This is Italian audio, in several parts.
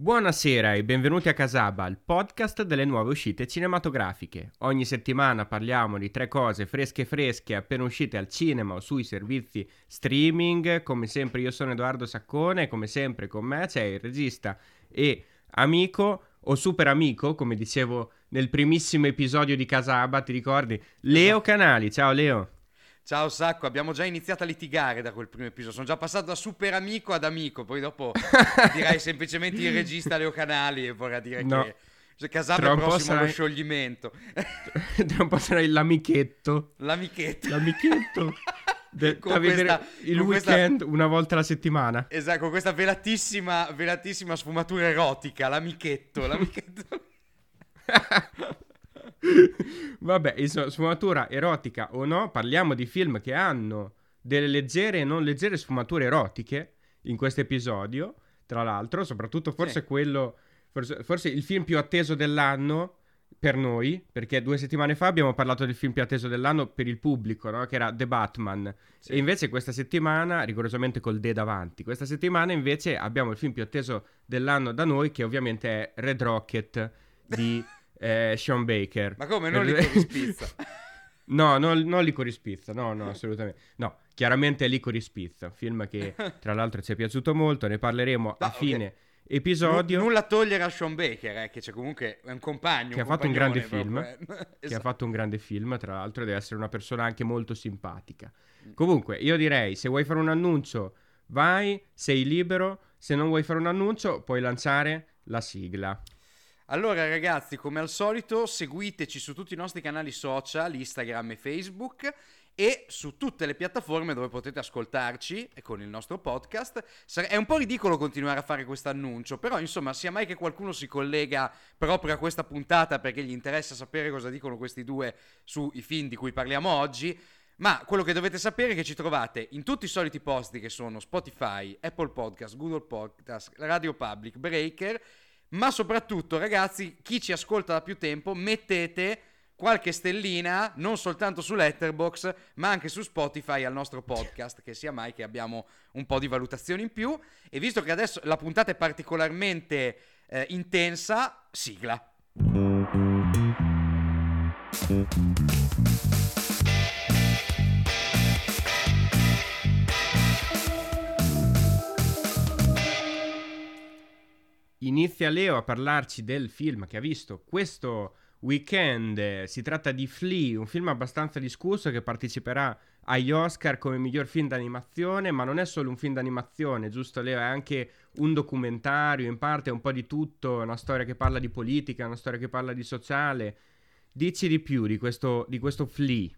Buonasera e benvenuti a Casaba, il podcast delle nuove uscite cinematografiche. Ogni settimana parliamo di tre cose fresche fresche appena uscite al cinema o sui servizi streaming. Come sempre io sono Edoardo Saccone e come sempre con me c'è il regista e amico o super amico, come dicevo nel primissimo episodio di Casaba, ti ricordi? Leo Canali. Ciao Leo. Ciao Sacco, abbiamo già iniziato a litigare da quel primo episodio. Sono già passato da super amico ad amico. Poi dopo direi semplicemente il regista Leo Canali e vorrà dire no. che. Cioè, Casabria è prossimo sarai... allo scioglimento. Tra un po' sarai l'amichetto. L'amichetto. L'amichetto. De- da vedere il weekend questa... una volta alla settimana. Esatto, con questa velatissima, velatissima sfumatura erotica. L'amichetto. L'amichetto. Vabbè, insomma, sfumatura erotica o no, parliamo di film che hanno delle leggere e non leggere sfumature erotiche in questo episodio, tra l'altro, soprattutto forse sì. quello, forse, forse il film più atteso dell'anno per noi, perché due settimane fa abbiamo parlato del film più atteso dell'anno per il pubblico, no? che era The Batman. Sì. E invece questa settimana, rigorosamente col D davanti, questa settimana invece abbiamo il film più atteso dell'anno da noi, che ovviamente è Red Rocket di eh, Sean Baker. Ma come? Non Licorice Pizza? no, non, non Licorice Pizza, no, no, assolutamente. No, chiaramente è Licorice Pizza, film che tra l'altro ci è piaciuto molto, ne parleremo no, a fine okay. episodio. N- nulla togliere a Sean Baker, eh, che c'è comunque è un compagno. Che un ha fatto un grande film. Esatto. Che ha fatto un grande film, tra l'altro, deve essere una persona anche molto simpatica. Mm. Comunque, io direi, se vuoi fare un annuncio, vai, sei libero. Se non vuoi fare un annuncio, puoi lanciare la sigla. Allora ragazzi, come al solito, seguiteci su tutti i nostri canali social, Instagram e Facebook e su tutte le piattaforme dove potete ascoltarci con il nostro podcast. È un po' ridicolo continuare a fare questo annuncio, però insomma, sia mai che qualcuno si collega proprio a questa puntata perché gli interessa sapere cosa dicono questi due sui film di cui parliamo oggi, ma quello che dovete sapere è che ci trovate in tutti i soliti posti che sono Spotify, Apple Podcast, Google Podcast, Radio Public, Breaker ma soprattutto, ragazzi, chi ci ascolta da più tempo, mettete qualche stellina non soltanto su Letterbox, ma anche su Spotify al nostro podcast, che sia mai che abbiamo un po' di valutazioni in più. E visto che adesso la puntata è particolarmente eh, intensa, sigla. Inizia Leo a parlarci del film che ha visto questo weekend. Si tratta di Flea, un film abbastanza discusso che parteciperà agli Oscar come miglior film d'animazione, ma non è solo un film d'animazione, giusto Leo? È anche un documentario, in parte un po' di tutto, una storia che parla di politica, una storia che parla di sociale. Dici di più di questo, di questo Flea.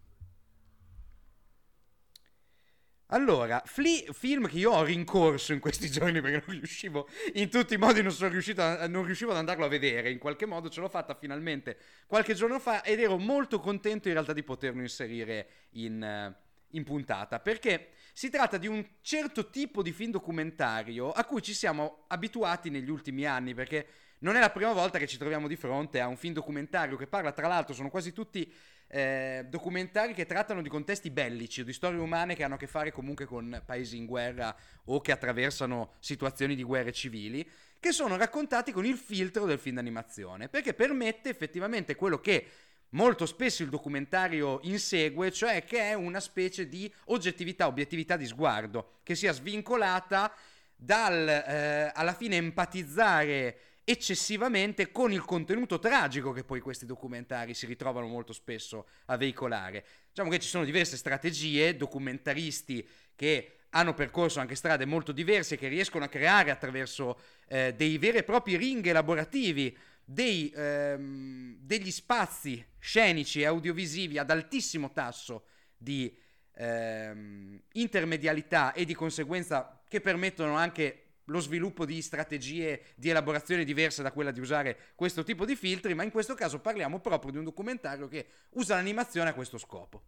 Allora, Flea, film che io ho rincorso in questi giorni perché non riuscivo, in tutti i modi non sono riuscito a, non riuscivo ad andarlo a vedere, in qualche modo ce l'ho fatta finalmente qualche giorno fa ed ero molto contento in realtà di poterlo inserire in, eh, in puntata, perché si tratta di un certo tipo di film documentario a cui ci siamo abituati negli ultimi anni, perché non è la prima volta che ci troviamo di fronte a un film documentario che parla, tra l'altro, sono quasi tutti eh, documentari che trattano di contesti bellici o di storie umane che hanno a che fare comunque con paesi in guerra o che attraversano situazioni di guerre civili, che sono raccontati con il filtro del film d'animazione, perché permette effettivamente quello che molto spesso il documentario insegue, cioè che è una specie di oggettività, obiettività di sguardo, che sia svincolata dal eh, alla fine empatizzare eccessivamente con il contenuto tragico che poi questi documentari si ritrovano molto spesso a veicolare. Diciamo che ci sono diverse strategie, documentaristi che hanno percorso anche strade molto diverse che riescono a creare attraverso eh, dei veri e propri ring elaborativi, dei, ehm, degli spazi scenici e audiovisivi ad altissimo tasso di ehm, intermedialità e di conseguenza che permettono anche lo sviluppo di strategie di elaborazione diverse da quella di usare questo tipo di filtri, ma in questo caso parliamo proprio di un documentario che usa l'animazione a questo scopo.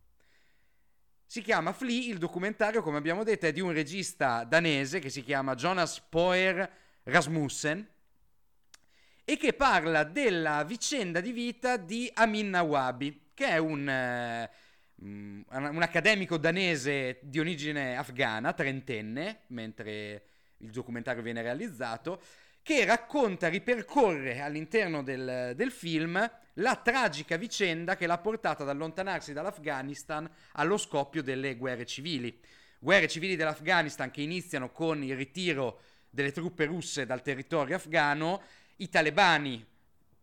Si chiama Flea, il documentario, come abbiamo detto, è di un regista danese che si chiama Jonas Poer Rasmussen e che parla della vicenda di vita di Amin Nawabi, che è un, uh, un accademico danese di origine afghana, trentenne, mentre il documentario viene realizzato, che racconta, ripercorre all'interno del, del film la tragica vicenda che l'ha portata ad allontanarsi dall'Afghanistan allo scoppio delle guerre civili. Guerre civili dell'Afghanistan che iniziano con il ritiro delle truppe russe dal territorio afghano, i talebani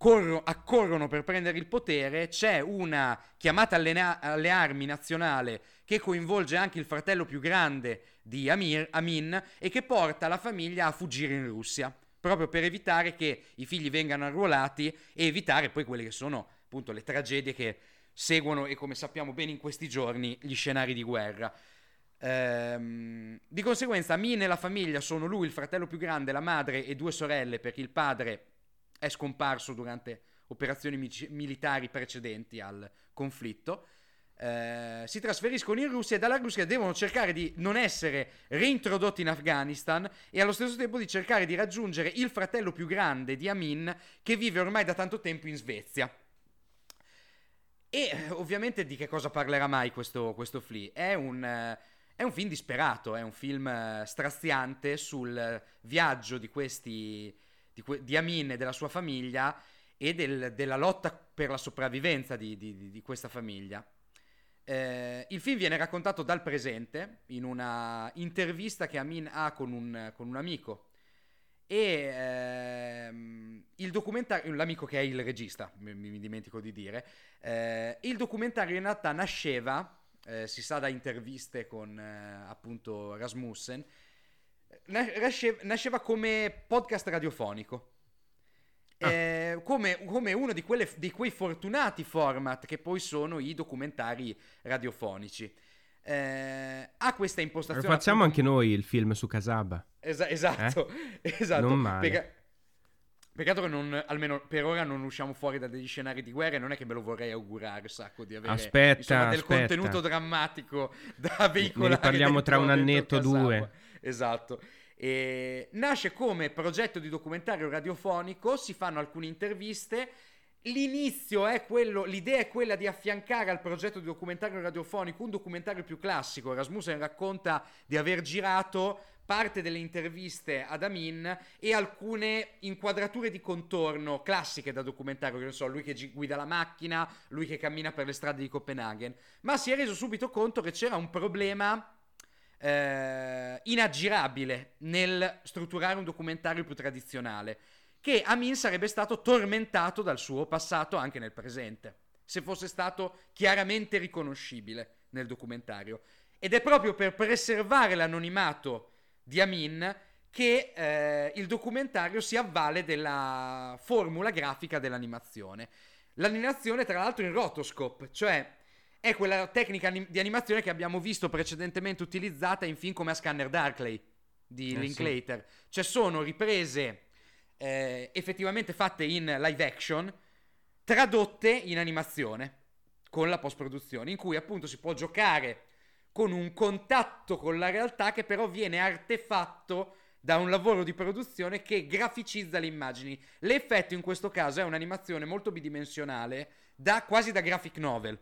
corro, accorrono per prendere il potere, c'è una chiamata alle, na- alle, armi nazionale che coinvolge anche il fratello più grande di Amir, Amin e che porta la famiglia a fuggire in Russia, proprio per evitare che i figli vengano arruolati e evitare poi quelle che sono appunto le tragedie che seguono e come sappiamo bene in questi giorni gli scenari di guerra. Ehm, di conseguenza Amin e la famiglia sono lui, il fratello più grande, la madre e due sorelle perché il padre è scomparso durante operazioni mi- militari precedenti al conflitto. Eh, si trasferiscono in Russia e dalla Russia devono cercare di non essere reintrodotti in Afghanistan e allo stesso tempo di cercare di raggiungere il fratello più grande di Amin che vive ormai da tanto tempo in Svezia. E ovviamente di che cosa parlerà mai questo, questo Flea? È un, è un film disperato, è un film eh, straziante sul viaggio di questi di, di Amin e della sua famiglia e del, della lotta per la sopravvivenza di, di, di questa famiglia. Eh, il film viene raccontato dal presente in una intervista che Amin ha con un, con un amico e ehm, il documentario, l'amico che è il regista, mi, mi dimentico di dire, eh, il documentario in realtà nasceva, eh, si sa da interviste con eh, appunto Rasmussen, nasceva, nasceva come podcast radiofonico. Ah. Eh, come, come, uno di, quelle, di, quei fortunati format che poi sono i documentari radiofonici. Eh, ha questa impostazione. Lo facciamo appunto... anche noi il film su Casaba. Esa- esatto, eh? esatto. Non male. Peca- peccato che non, almeno per ora non usciamo fuori da degli scenari di guerra. Non è che me lo vorrei augurare, sacco, di avere aspetta, insomma, del aspetta. contenuto drammatico da veicolare. Ne parliamo tra un annetto o due. Esatto. E nasce come progetto di documentario radiofonico, si fanno alcune interviste. L'inizio è quello, l'idea è quella di affiancare al progetto di documentario radiofonico un documentario più classico. Rasmussen racconta di aver girato parte delle interviste ad Amin e alcune inquadrature di contorno classiche da documentario, che non so, lui che guida la macchina, lui che cammina per le strade di Copenaghen, ma si è reso subito conto che c'era un problema eh, inaggirabile nel strutturare un documentario più tradizionale, che Amin sarebbe stato tormentato dal suo passato anche nel presente, se fosse stato chiaramente riconoscibile nel documentario. Ed è proprio per preservare l'anonimato di Amin che eh, il documentario si avvale della formula grafica dell'animazione. L'animazione, tra l'altro, in rotoscope, cioè è quella tecnica di animazione che abbiamo visto precedentemente utilizzata in film come A Scanner Darkley di eh, Linklater. Sì. Cioè sono riprese eh, effettivamente fatte in live action, tradotte in animazione con la post-produzione, in cui appunto si può giocare con un contatto con la realtà che però viene artefatto da un lavoro di produzione che graficizza le immagini. L'effetto in questo caso è un'animazione molto bidimensionale, da, quasi da graphic novel.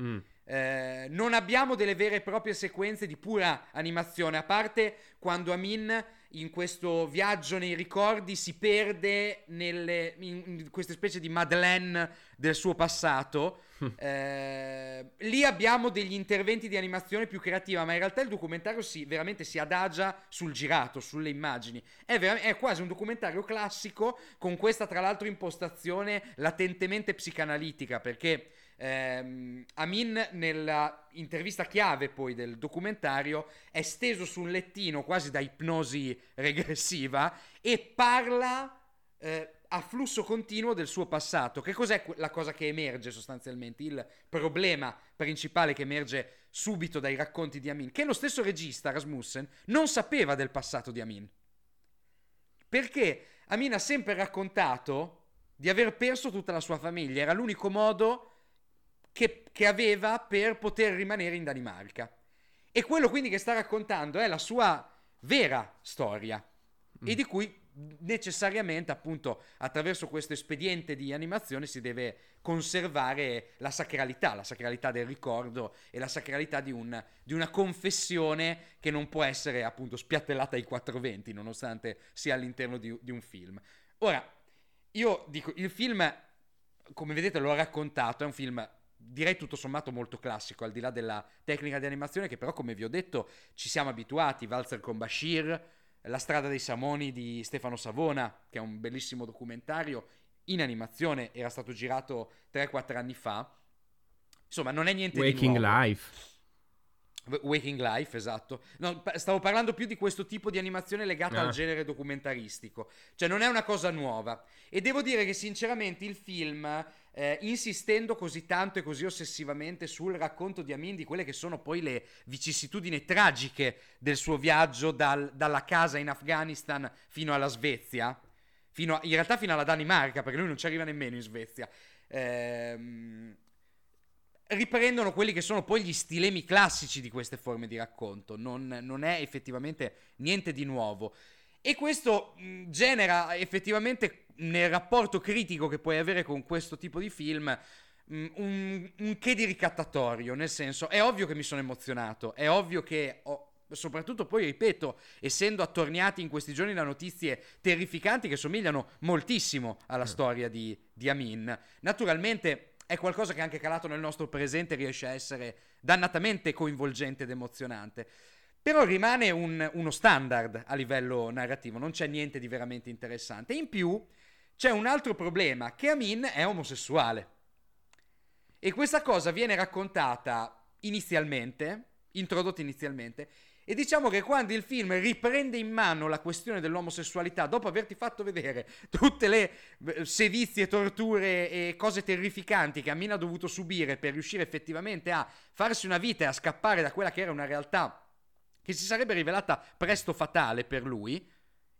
Mm. Eh, non abbiamo delle vere e proprie sequenze di pura animazione, a parte quando Amin in questo viaggio nei ricordi si perde nelle, in queste specie di Madeleine del suo passato. eh, lì abbiamo degli interventi di animazione più creativa, ma in realtà il documentario si, veramente si adagia sul girato, sulle immagini. È, ver- è quasi un documentario classico con questa, tra l'altro, impostazione latentemente psicanalitica, perché ehm, Amin nella intervista chiave poi del documentario è steso su un lettino quasi da ipnosi regressiva e parla eh, a flusso continuo del suo passato. Che cos'è la cosa che emerge sostanzialmente? Il problema principale che emerge subito dai racconti di Amin, che lo stesso regista Rasmussen non sapeva del passato di Amin. Perché Amin ha sempre raccontato di aver perso tutta la sua famiglia, era l'unico modo che, che aveva per poter rimanere in Danimarca. E quello quindi che sta raccontando è la sua vera storia mm. e di cui necessariamente appunto attraverso questo espediente di animazione si deve conservare la sacralità, la sacralità del ricordo e la sacralità di, un, di una confessione che non può essere appunto spiattellata ai 420 nonostante sia all'interno di, di un film. Ora, io dico, il film, come vedete l'ho raccontato, è un film direi tutto sommato molto classico, al di là della tecnica di animazione che però come vi ho detto ci siamo abituati, Valzer con Bashir, la strada dei Samoni di Stefano Savona, che è un bellissimo documentario in animazione, era stato girato 3-4 anni fa. Insomma, non è niente Waking di nuovo. Life. Waking Life, esatto. No, stavo parlando più di questo tipo di animazione legata Ah. al genere documentaristico. Cioè, non è una cosa nuova. E devo dire che, sinceramente, il film, eh, insistendo così tanto e così ossessivamente sul racconto di Amin di quelle che sono poi le vicissitudini tragiche del suo viaggio dal- dalla casa in Afghanistan fino alla Svezia, fino a- in realtà fino alla Danimarca, perché lui non ci arriva nemmeno in Svezia. Ehm, riprendono quelli che sono poi gli stilemi classici di queste forme di racconto. Non, non è effettivamente niente di nuovo. E questo mh, genera effettivamente nel rapporto critico che puoi avere con questo tipo di film mh, un, un che di ricattatorio. Nel senso, è ovvio che mi sono emozionato, è ovvio che ho. Soprattutto poi, ripeto, essendo attorniati in questi giorni da notizie terrificanti che somigliano moltissimo alla storia di, di Amin. Naturalmente è qualcosa che anche calato nel nostro presente riesce a essere dannatamente coinvolgente ed emozionante. Però rimane un- uno standard a livello narrativo, non c'è niente di veramente interessante. In più c'è un altro problema, che Amin è omosessuale. E questa cosa viene raccontata inizialmente, introdotta inizialmente, e diciamo che quando il film riprende in mano la questione dell'omosessualità, dopo averti fatto vedere tutte le eh, sevizie, torture e cose terrificanti che Amin ha dovuto subire per riuscire effettivamente a farsi una vita e a scappare da quella che era una realtà che si sarebbe rivelata presto fatale per lui,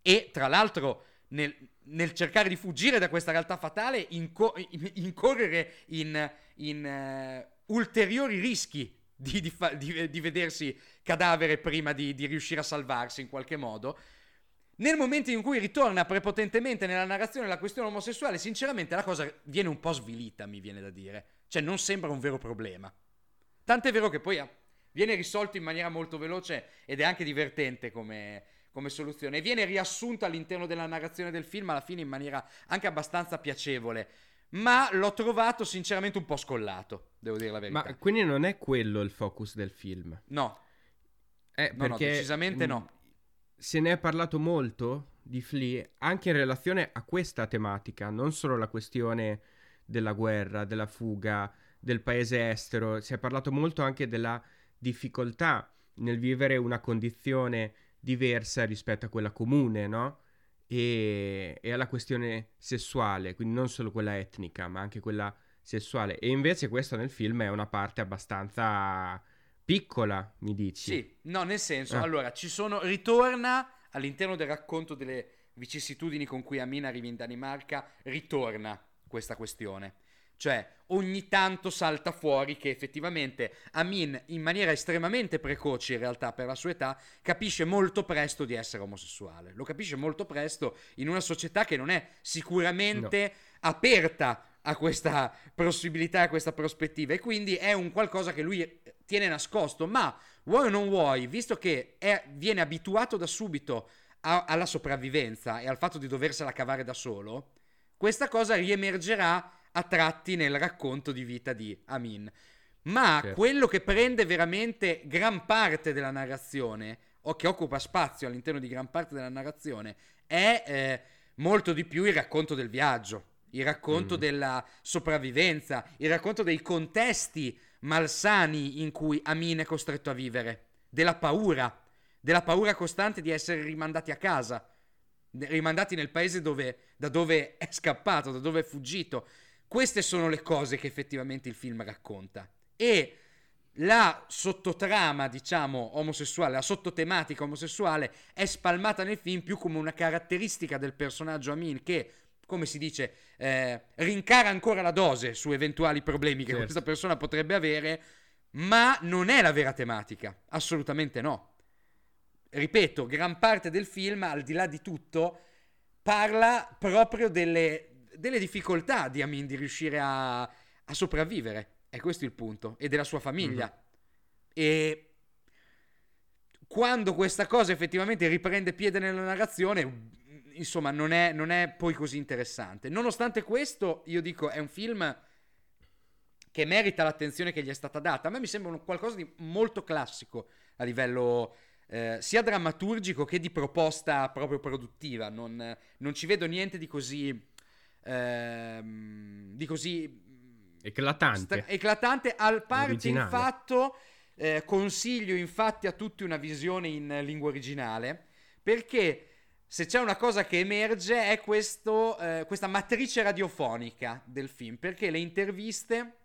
e tra l'altro nel, nel cercare di fuggire da questa realtà fatale, inco- in- incorrere in, in, eh, ulteriori rischi di, di fa- di- di vedersi cadavere prima di, di riuscire a salvarsi in qualche modo. Nel momento in cui ritorna prepotentemente nella narrazione la questione omosessuale, sinceramente la cosa viene un po' svilita, mi viene da dire. Cioè, non sembra un vero problema. Tant'è vero che poi ah, viene risolto in maniera molto veloce ed è anche divertente come, come soluzione. E viene riassunto all'interno della narrazione del film alla fine in maniera anche abbastanza piacevole. Ma l'ho trovato sinceramente un po' scollato, devo dire la verità. Ma quindi non è quello il focus del film. No, Eh, no, no, perché, decisamente mh, no. Se ne è parlato molto di Flea anche in relazione a questa tematica, non solo la questione della guerra, della fuga, del paese estero, si è parlato molto anche della difficoltà nel vivere una condizione diversa rispetto a quella comune, no? E, e alla questione sessuale, quindi non solo quella etnica, ma anche quella sessuale. E invece questo nel film è una parte abbastanza piccola, mi dici? Sì, no, nel senso, Ah. allora, ci sono, ritorna all'interno del racconto delle vicissitudini con cui Amin arriva in Danimarca, ritorna questa questione. Cioè, ogni tanto salta fuori che effettivamente Amin, in maniera estremamente precoce in realtà per la sua età, capisce molto presto di essere omosessuale. Lo capisce molto presto in una società che non è sicuramente aperta a questa possibilità, a questa prospettiva. E quindi è un qualcosa che lui tiene nascosto. Ma vuoi o non vuoi, visto che è- viene abituato da subito a- alla sopravvivenza e al fatto di doversela cavare da solo, questa cosa riemergerà a tratti nel racconto di vita di Amin. Ma Certo. quello che prende veramente gran parte della narrazione, o che occupa spazio all'interno di gran parte della narrazione, è eh, molto di più il racconto del viaggio, il racconto Mm. della sopravvivenza, il racconto dei contesti malsani in cui Amin è costretto a vivere, della paura, della paura costante di essere rimandati a casa, rimandati nel paese dove- da dove è scappato, da dove è fuggito. Queste sono le cose che effettivamente il film racconta. E la sottotrama, diciamo, omosessuale, la sottotematica omosessuale è spalmata nel film più come una caratteristica del personaggio Amin che, come si dice, eh, rincara ancora la dose su eventuali problemi che Certo. questa persona potrebbe avere, ma non è la vera tematica, assolutamente no. Ripeto, gran parte del film, al di là di tutto, parla proprio delle, delle difficoltà di Amin di riuscire a, a, sopravvivere. E questo è il punto. E della sua famiglia. Mm-hmm. E quando questa cosa effettivamente riprende piede nella narrazione, insomma, non è, non è poi così interessante. Nonostante questo, io dico, è un film che merita l'attenzione che gli è stata data. A me mi sembra un qualcosa di molto classico a livello eh, sia drammaturgico che di proposta proprio produttiva. Non, non ci vedo niente di così. Ehm, di così eclatante. Stra- eclatante al parte originale. il fatto. Eh, consiglio infatti a tutti una visione in lingua originale perché se c'è una cosa che emerge è questo, eh, questa matrice radiofonica del film perché le interviste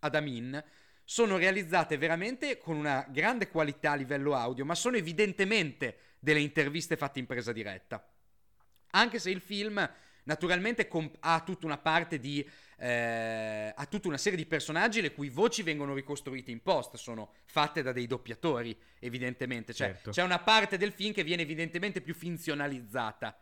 ad Amin sono realizzate veramente con una grande qualità a livello audio, ma sono evidentemente delle interviste fatte in presa diretta. Anche se il film naturalmente comp- ha tutta una parte di eh, ha tutta una serie di personaggi le cui voci vengono ricostruite in post, sono fatte da dei doppiatori, evidentemente. Cioè, certo. c'è una parte del film che viene evidentemente più finzionalizzata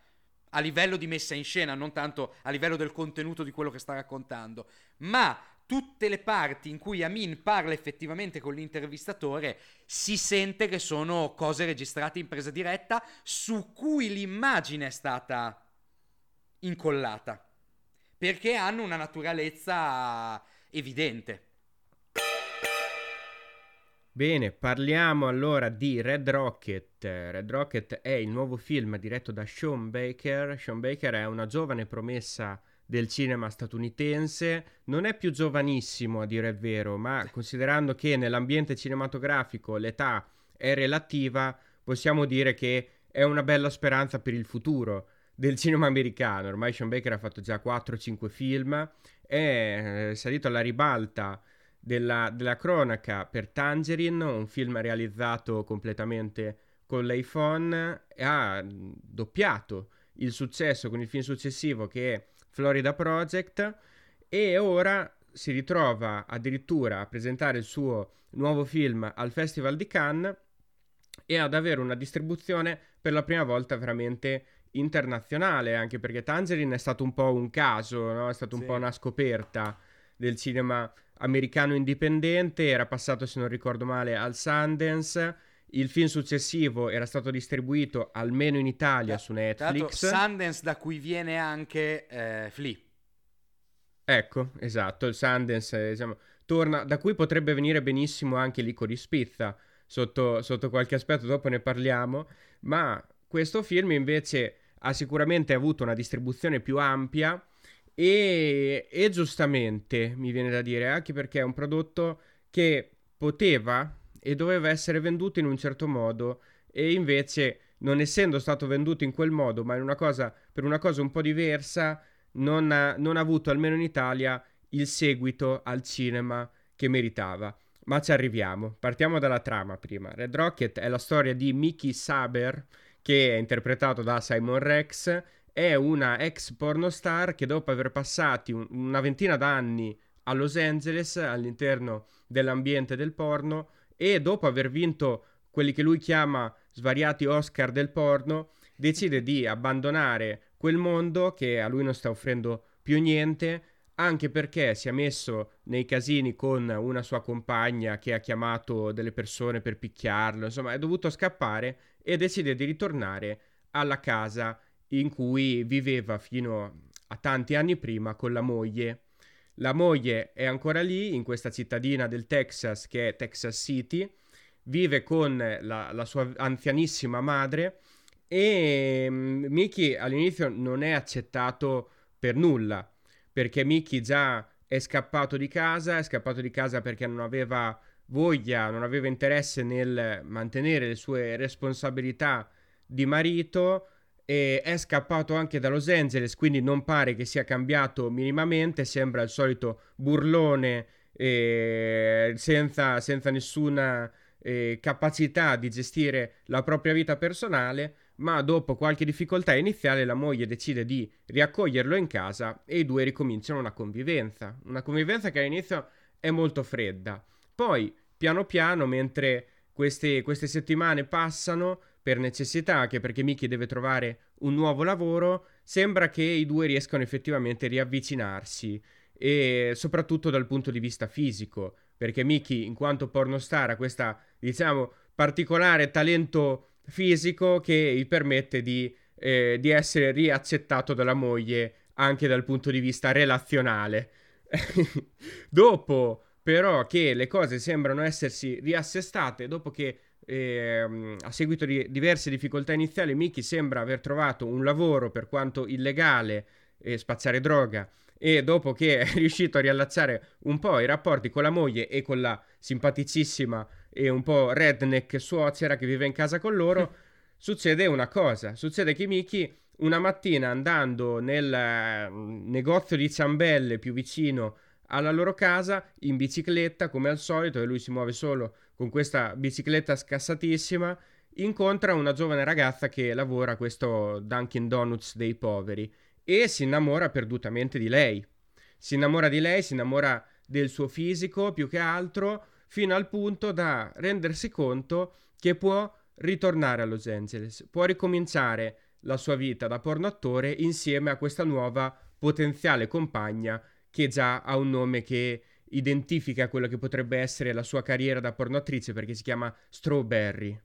a livello di messa in scena, non tanto a livello del contenuto di quello che sta raccontando. Ma tutte le parti in cui Amin parla effettivamente con l'intervistatore si sente che sono cose registrate in presa diretta su cui l'immagine è stata incollata perché hanno una naturalezza evidente. Bene, parliamo allora di Red Rocket. Red Rocket è il nuovo film diretto da Sean Baker. Sean Baker è una giovane promessa del cinema statunitense. Non è più giovanissimo a dire il vero, ma considerando che nell'ambiente cinematografico l'età è relativa, possiamo dire che è una bella speranza per il futuro del cinema americano. Ormai Sean Baker ha fatto già 4-5 film, è eh, salito alla ribalta della, della cronaca per Tangerine, un film realizzato completamente con l'iPhone, ha doppiato il successo con il film successivo che è Florida Project e ora si ritrova addirittura a presentare il suo nuovo film al Festival di Cannes e ad avere una distribuzione per la prima volta veramente internazionale, anche perché Tangerine è stato un po' un caso, no? è stato un sì. po' una scoperta del cinema americano indipendente, era passato se non ricordo male al Sundance il film successivo era stato distribuito almeno in Italia da, su Netflix. Sundance da cui viene anche eh, Flea. Ecco, esatto, il Sundance diciamo, torna, da cui potrebbe venire benissimo anche Licorice Pizza, sotto, sotto qualche aspetto, dopo ne parliamo, ma questo film invece ha sicuramente avuto una distribuzione più ampia e, e giustamente mi viene da dire, anche perché è un prodotto che poteva e doveva essere venduto in un certo modo e invece non essendo stato venduto in quel modo ma una cosa, per una cosa un po' diversa non ha, non ha avuto almeno in Italia il seguito al cinema che meritava. Ma ci arriviamo. Partiamo dalla trama prima. Red Rocket è la storia di Mickey Saber, che è interpretato da Simon Rex. È una ex pornostar che dopo aver passati un, una ventina d'anni a Los Angeles all'interno dell'ambiente del porno e dopo aver vinto quelli che lui chiama svariati Oscar del porno, decide di abbandonare quel mondo che a lui non sta offrendo più niente, anche perché si è messo nei casini con una sua compagna che ha chiamato delle persone per picchiarlo, insomma è dovuto scappare e decide di ritornare alla casa in cui viveva fino a tanti anni prima con la moglie. La moglie è ancora lì, in questa cittadina del Texas che è Texas City, vive con la, la sua anzianissima madre e um, Mickey all'inizio non è accettato per nulla, perché Mickey già è scappato di casa, è scappato di casa perché non aveva voglia, non aveva interesse nel mantenere le sue responsabilità di marito e è scappato anche da Los Angeles, quindi non pare che sia cambiato minimamente, sembra il solito burlone eh, senza, senza, nessuna eh, capacità di gestire la propria vita personale, ma dopo qualche difficoltà iniziale la moglie decide di riaccoglierlo in casa e i due ricominciano una convivenza, una convivenza che all'inizio è molto fredda. Poi, piano piano, mentre queste, queste settimane passano, per necessità, anche perché Mickey deve trovare un nuovo lavoro, sembra che i due riescano effettivamente a riavvicinarsi e soprattutto dal punto di vista fisico, perché Mickey in quanto pornostar ha questa, diciamo, particolare talento fisico che gli permette di, eh, di essere riaccettato dalla moglie anche dal punto di vista relazionale. dopo però che le cose sembrano essersi riassestate, dopo che eh, a seguito di diverse difficoltà iniziali Mickey sembra aver trovato un lavoro per quanto illegale, eh, spazzare droga, e dopo che è riuscito a riallacciare un po' i rapporti con la moglie e con la simpaticissima e un po' redneck suocera che vive in casa con loro, succede una cosa, succede che Mickey una mattina andando nel mm, negozio di ciambelle più vicino alla loro casa in bicicletta come al solito e lui si muove solo con questa bicicletta scassatissima incontra una giovane ragazza che lavora a questo Dunkin Donuts dei poveri e si innamora perdutamente di lei. Si innamora di lei si innamora del suo fisico più che altro fino al punto da rendersi conto che può ritornare a Los Angeles può ricominciare la sua vita da porno attore insieme a questa nuova potenziale compagna che già ha un nome che identifica quello che potrebbe essere la sua carriera da pornoattrice perché si chiama Strawberry.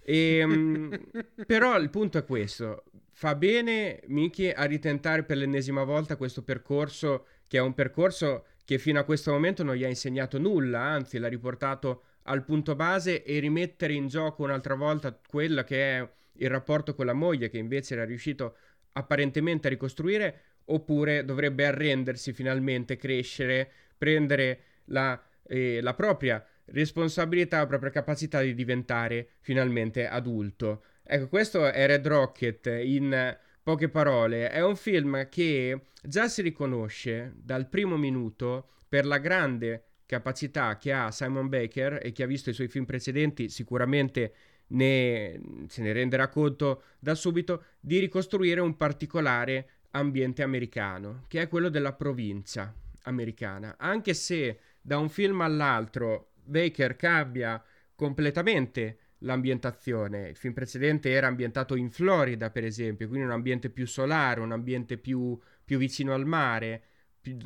E, ehm, però il punto è questo, fa bene Miki a ritentare per l'ennesima volta questo percorso che è un percorso che fino a questo momento non gli ha insegnato nulla, anzi l'ha riportato al punto base e rimettere in gioco un'altra volta quello che è il rapporto con la moglie che invece era riuscito apparentemente a ricostruire oppure dovrebbe arrendersi finalmente, crescere, prendere la, eh, la propria responsabilità, la propria capacità di diventare finalmente adulto. Ecco, questo è Red Rocket in poche parole. È un film che già si riconosce dal primo minuto per la grande capacità che ha Simon Baker e chi ha visto i suoi film precedenti sicuramente ne, se ne renderà conto da subito di ricostruire un particolare ambiente americano, che è quello della provincia americana. Anche se da un film all'altro Baker cambia completamente l'ambientazione. Il film precedente era ambientato in Florida, per esempio, quindi un ambiente più solare, un ambiente più, più vicino al mare, più,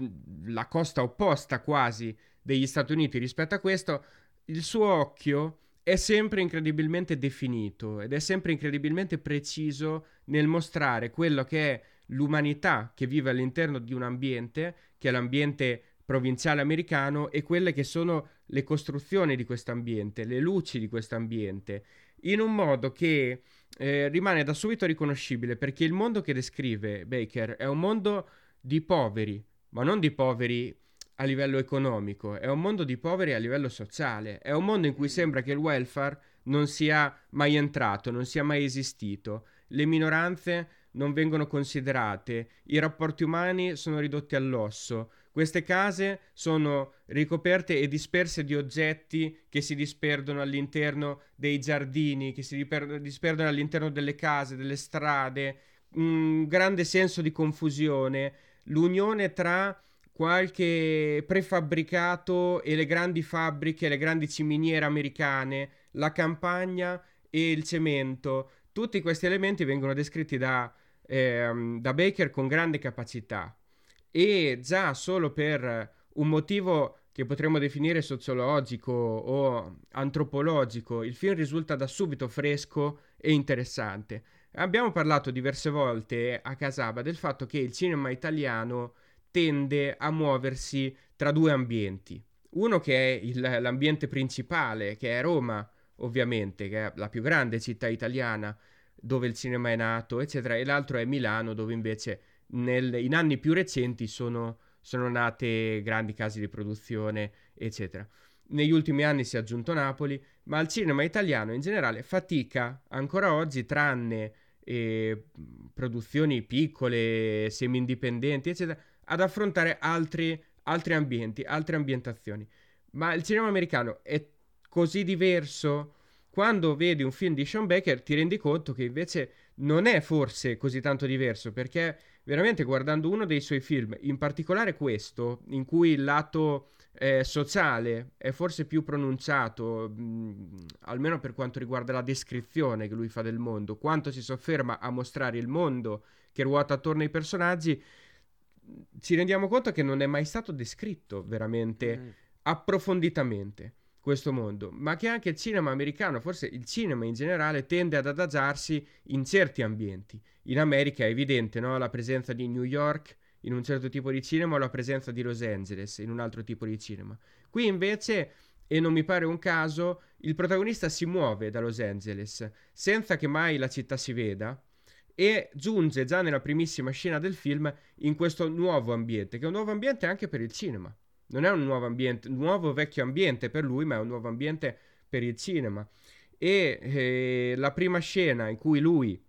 la costa opposta quasi degli Stati Uniti rispetto a questo. Il suo occhio è sempre incredibilmente definito ed è sempre incredibilmente preciso nel mostrare quello che è l'umanità che vive all'interno di un ambiente, che è l'ambiente provinciale americano, e quelle che sono le costruzioni di questo ambiente, le luci di questo ambiente, in un modo che eh, rimane da subito riconoscibile, perché il mondo che descrive Baker è un mondo di poveri, ma non di poveri a livello economico, è un mondo di poveri a livello sociale, è un mondo in cui sembra che il welfare non sia mai entrato, non sia mai esistito, le minoranze non vengono considerate, i rapporti umani sono ridotti all'osso, queste case sono ricoperte e disperse di oggetti che si disperdono all'interno dei giardini, che si disperdono all'interno delle case, delle strade, un grande senso di confusione, l'unione tra qualche prefabbricato e le grandi fabbriche, le grandi ciminiere americane, la campagna e il cemento. Tutti questi elementi vengono descritti da, ehm, da Baker con grande capacità e già solo per un motivo che potremmo definire sociologico o antropologico, il film risulta da subito fresco e interessante. Abbiamo parlato diverse volte a Casaba del fatto che il cinema italiano tende a muoversi tra due ambienti. Uno che è il, l'ambiente principale, che è Roma, ovviamente, che è la più grande città italiana dove il cinema è nato, eccetera, e l'altro è Milano, dove invece nel, in anni più recenti sono, sono nate grandi case di produzione, eccetera. Negli ultimi anni si è aggiunto Napoli, ma il cinema italiano in generale fatica ancora oggi, tranne eh, produzioni piccole, semi-indipendenti, eccetera, ad affrontare altri, altri ambienti, altre ambientazioni. Ma il cinema americano è così diverso. Quando vedi un film di Sean Baker ti rendi conto che invece non è forse così tanto diverso perché veramente guardando uno dei suoi film, in particolare questo, in cui il lato eh, sociale è forse più pronunciato, mh, almeno per quanto riguarda la descrizione che lui fa del mondo, quanto si sofferma a mostrare il mondo che ruota attorno ai personaggi, ci rendiamo conto che non è mai stato descritto veramente mm. approfonditamente questo mondo, ma che anche il cinema americano, forse il cinema in generale, tende ad adagiarsi in certi ambienti. In America è evidente no? la presenza di New York in un certo tipo di cinema o la presenza di Los Angeles in un altro tipo di cinema. Qui invece, e non mi pare un caso, il protagonista si muove da Los Angeles senza che mai la città si veda e giunge già nella primissima scena del film in questo nuovo ambiente, che è un nuovo ambiente anche per il cinema non è un nuovo ambiente, un nuovo vecchio ambiente per lui, ma è un nuovo ambiente per il cinema. E eh, la prima scena in cui lui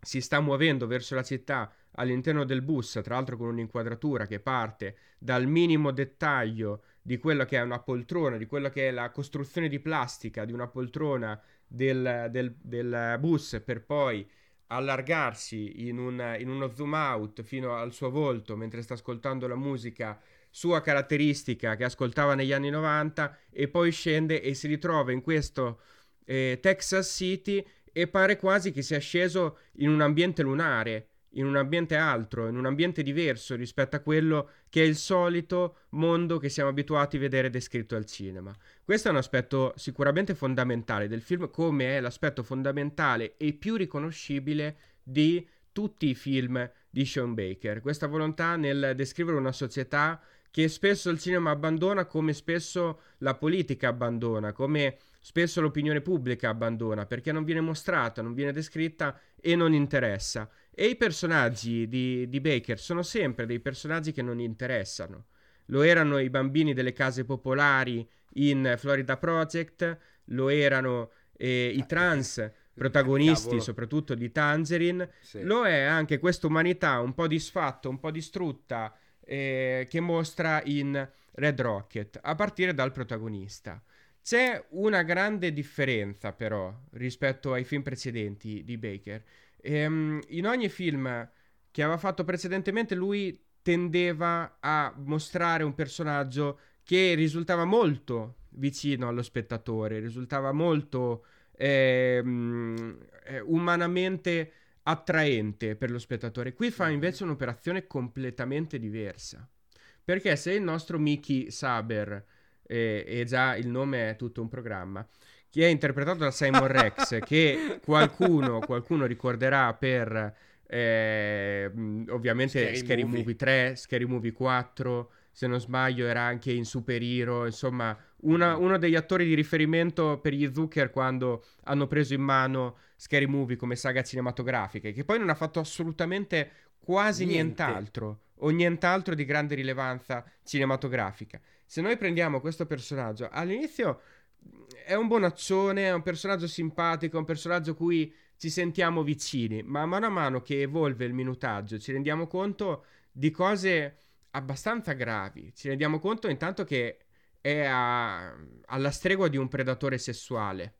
si sta muovendo verso la città all'interno del bus, tra l'altro con un'inquadratura che parte dal minimo dettaglio di quello che è una poltrona, di quello che è la costruzione di plastica di una poltrona del, del, del bus per poi allargarsi in, un, in uno zoom out fino al suo volto mentre sta ascoltando la musica sua caratteristica che ascoltava negli anni 90 e poi scende e si ritrova in questo eh, Texas City e pare quasi che sia sceso in un ambiente lunare, in un ambiente altro, in un ambiente diverso rispetto a quello che è il solito mondo che siamo abituati a vedere descritto al cinema. Questo è un aspetto sicuramente fondamentale del film, come è l'aspetto fondamentale e più riconoscibile di tutti i film di Sean Baker. Questa volontà nel descrivere una società che spesso il cinema abbandona come spesso la politica abbandona, come spesso l'opinione pubblica abbandona, perché non viene mostrata, non viene descritta e non interessa. E i personaggi di, di Baker sono sempre dei personaggi che non interessano. Lo erano i bambini delle case popolari in Florida Project, lo erano eh, i trans protagonisti, Cavolo. soprattutto di Tangerine, sì. lo è anche questa umanità un po' disfatta, un po' distrutta, eh, che mostra in Red Rocket, a partire dal protagonista. C'è una grande differenza però rispetto ai film precedenti di Baker. Ehm, in ogni film che aveva fatto precedentemente lui tendeva a mostrare un personaggio che risultava molto vicino allo spettatore, risultava molto ehm, eh, umanamente attraente per lo spettatore. Qui fa invece un'operazione completamente diversa. Perché se il nostro Mickey Saber, eh, e già il nome è tutto un programma, che è interpretato da Simon Rex, che qualcuno, qualcuno ricorderà per eh, ovviamente Scary, Scary Movie. Movie 3, Scary Movie 4, se non sbaglio era anche in Super Hero, insomma una, uno degli attori di riferimento per gli Zucker quando hanno preso in mano Scary Movie come saga cinematografica, che poi non ha fatto assolutamente quasi Niente. nient'altro o nient'altro di grande rilevanza cinematografica. Se noi prendiamo questo personaggio, all'inizio è un bonaccione, è un personaggio simpatico, è un personaggio cui ci sentiamo vicini, ma mano a mano che evolve il minutaggio ci rendiamo conto di cose abbastanza gravi. Ci rendiamo conto intanto che è a, alla stregua di un predatore sessuale.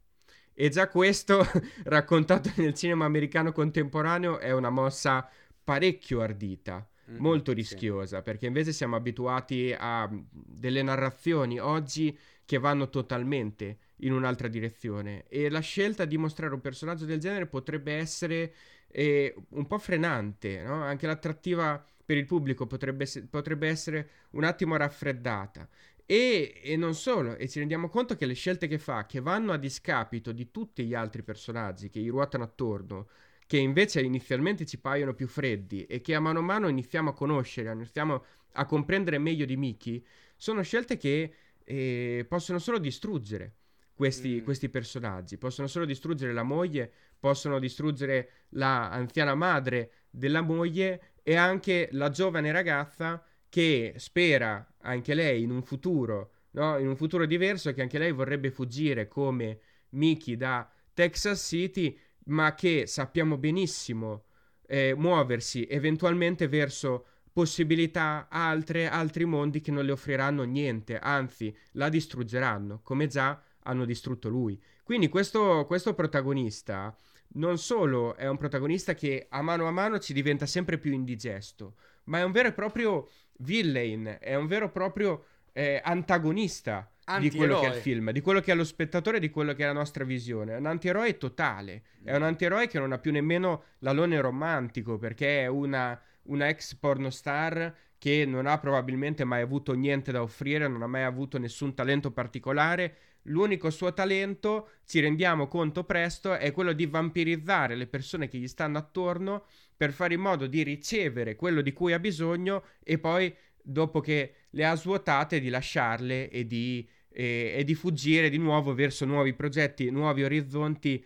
E già questo, raccontato nel cinema americano contemporaneo, è una mossa parecchio ardita, mm-hmm, molto rischiosa, sì. perché invece siamo abituati a delle narrazioni oggi che vanno totalmente in un'altra direzione. E la scelta di mostrare un personaggio del genere potrebbe essere eh, un po' frenante, no? Anche l'attrattiva per il pubblico potrebbe, potrebbe essere un attimo raffreddata. E, e, non solo, e ci rendiamo conto che le scelte che fa, che vanno a discapito di tutti gli altri personaggi che gli ruotano attorno, che invece inizialmente ci paiono più freddi e che a mano a mano iniziamo a conoscere, iniziamo a comprendere meglio di Mickey, sono scelte che eh, possono solo distruggere questi, mm. questi, personaggi, possono solo distruggere la moglie, possono distruggere la anziana madre della moglie e anche la giovane ragazza che spera anche lei in un futuro, no? in un futuro diverso, che anche lei vorrebbe fuggire come Mickey da Texas City, ma che sappiamo benissimo eh, muoversi eventualmente verso possibilità altre, altri mondi che non le offriranno niente, anzi la distruggeranno, come già hanno distrutto lui. Quindi questo, questo protagonista non solo è un protagonista che a mano a mano ci diventa sempre più indigesto, ma è un vero e proprio villain, è un vero e proprio eh, antagonista di quello che è il film, di quello che è lo spettatore, di quello che è la nostra visione. È un antieroe totale, è un antieroe che non ha più nemmeno l'alone romantico, perché è una, una ex pornostar che non ha probabilmente mai avuto niente da offrire, non ha mai avuto nessun talento particolare. L'unico suo talento, ci rendiamo conto presto, è quello di vampirizzare le persone che gli stanno attorno per fare in modo di ricevere quello di cui ha bisogno e poi, dopo che le ha svuotate, di lasciarle e di, e, e di fuggire di nuovo verso nuovi progetti, nuovi orizzonti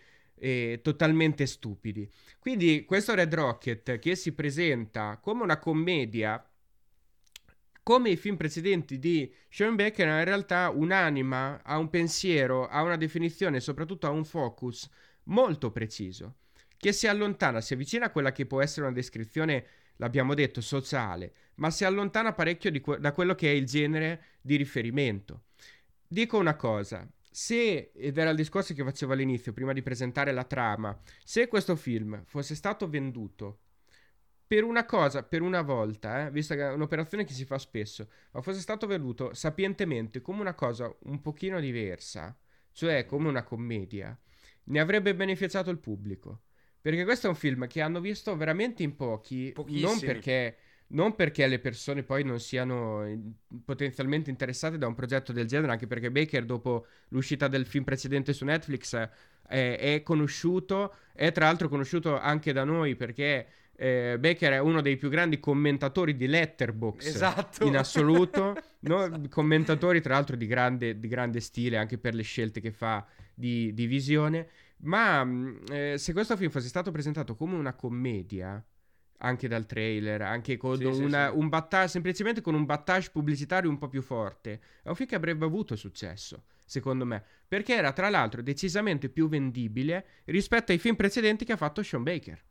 totalmente stupidi. Quindi questo Red Rocket che si presenta come una commedia come i film precedenti di Sean Baker, in realtà un'anima, ha un pensiero, ha una definizione soprattutto ha un focus molto preciso, che si allontana, si avvicina a quella che può essere una descrizione, l'abbiamo detto, sociale, ma si allontana parecchio que- da quello che è il genere di riferimento. Dico una cosa, se, ed era il discorso che facevo all'inizio, prima di presentare la trama, se questo film fosse stato venduto per una cosa, per una volta, eh, visto che è un'operazione che si fa spesso, ma fosse stato venduto sapientemente come una cosa un pochino diversa, cioè come una commedia, ne avrebbe beneficiato il pubblico. Perché questo è un film che hanno visto veramente in pochi, non perché, non perché, le persone poi non siano potenzialmente interessate da un progetto del genere, anche perché Baker dopo l'uscita del film precedente su Netflix è, è conosciuto, è tra l'altro conosciuto anche da noi perché eh, Baker è uno dei più grandi commentatori di Letterbox esatto. in assoluto, no? commentatori tra l'altro di grande, di grande, stile anche per le scelte che fa di, di visione. Ma mm, eh, se questo film fosse stato presentato come una commedia, anche dal trailer, anche con sì, una, sì, sì. un battage, semplicemente con un battage pubblicitario un po' più forte, è un film che avrebbe avuto successo, secondo me, perché era tra l'altro decisamente più vendibile rispetto ai film precedenti che ha fatto Sean Baker.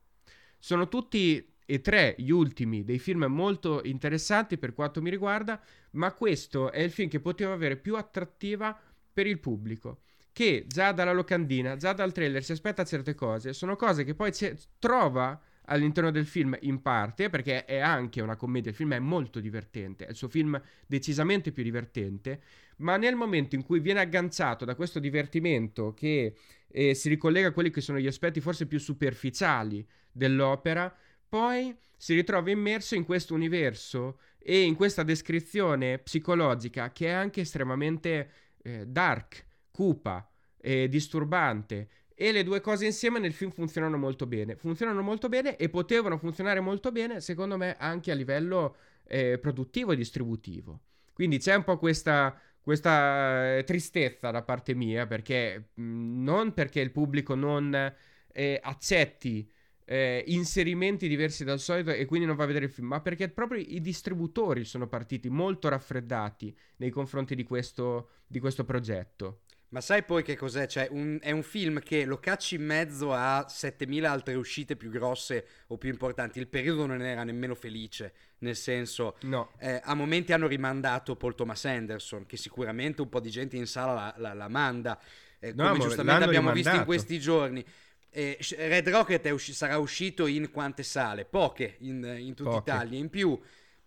Sono tutti e tre gli ultimi dei film molto interessanti per quanto mi riguarda, ma questo è il film che poteva avere più attrattiva per il pubblico. Che già dalla locandina, già dal trailer si aspetta certe cose, sono cose che poi trova all'interno del film in parte, perché è anche una commedia, il film è molto divertente, è il suo film decisamente più divertente, ma nel momento in cui viene agganciato da questo divertimento che eh, si ricollega a quelli che sono gli aspetti forse più superficiali dell'opera, poi si ritrova immerso in questo universo e in questa descrizione psicologica che è anche estremamente eh, dark, cupa e disturbante. E le due cose insieme nel film funzionano molto bene. Funzionano molto bene e potevano funzionare molto bene, secondo me, anche a livello eh, produttivo e distributivo. Quindi c'è un po' questa, questa eh, tristezza da parte mia, perché non perché il pubblico non eh, accetti eh, inserimenti diversi dal solito e quindi non va a vedere il film, ma perché proprio i distributori sono partiti molto raffreddati nei confronti di questo, di questo progetto. Ma sai poi che cos'è? Cioè, un, è un film che lo cacci in mezzo a 7000 altre uscite più grosse o più importanti. Il periodo non era nemmeno felice, nel senso, no. eh, a momenti hanno rimandato Paul Thomas Anderson, che sicuramente un po' di gente in sala la, la, la manda, eh, no, come giustamente abbiamo rimandato. visto in questi giorni. Eh, Red Rocket usci- sarà uscito in quante sale? Poche in, in tutta Poche. Italia. In più,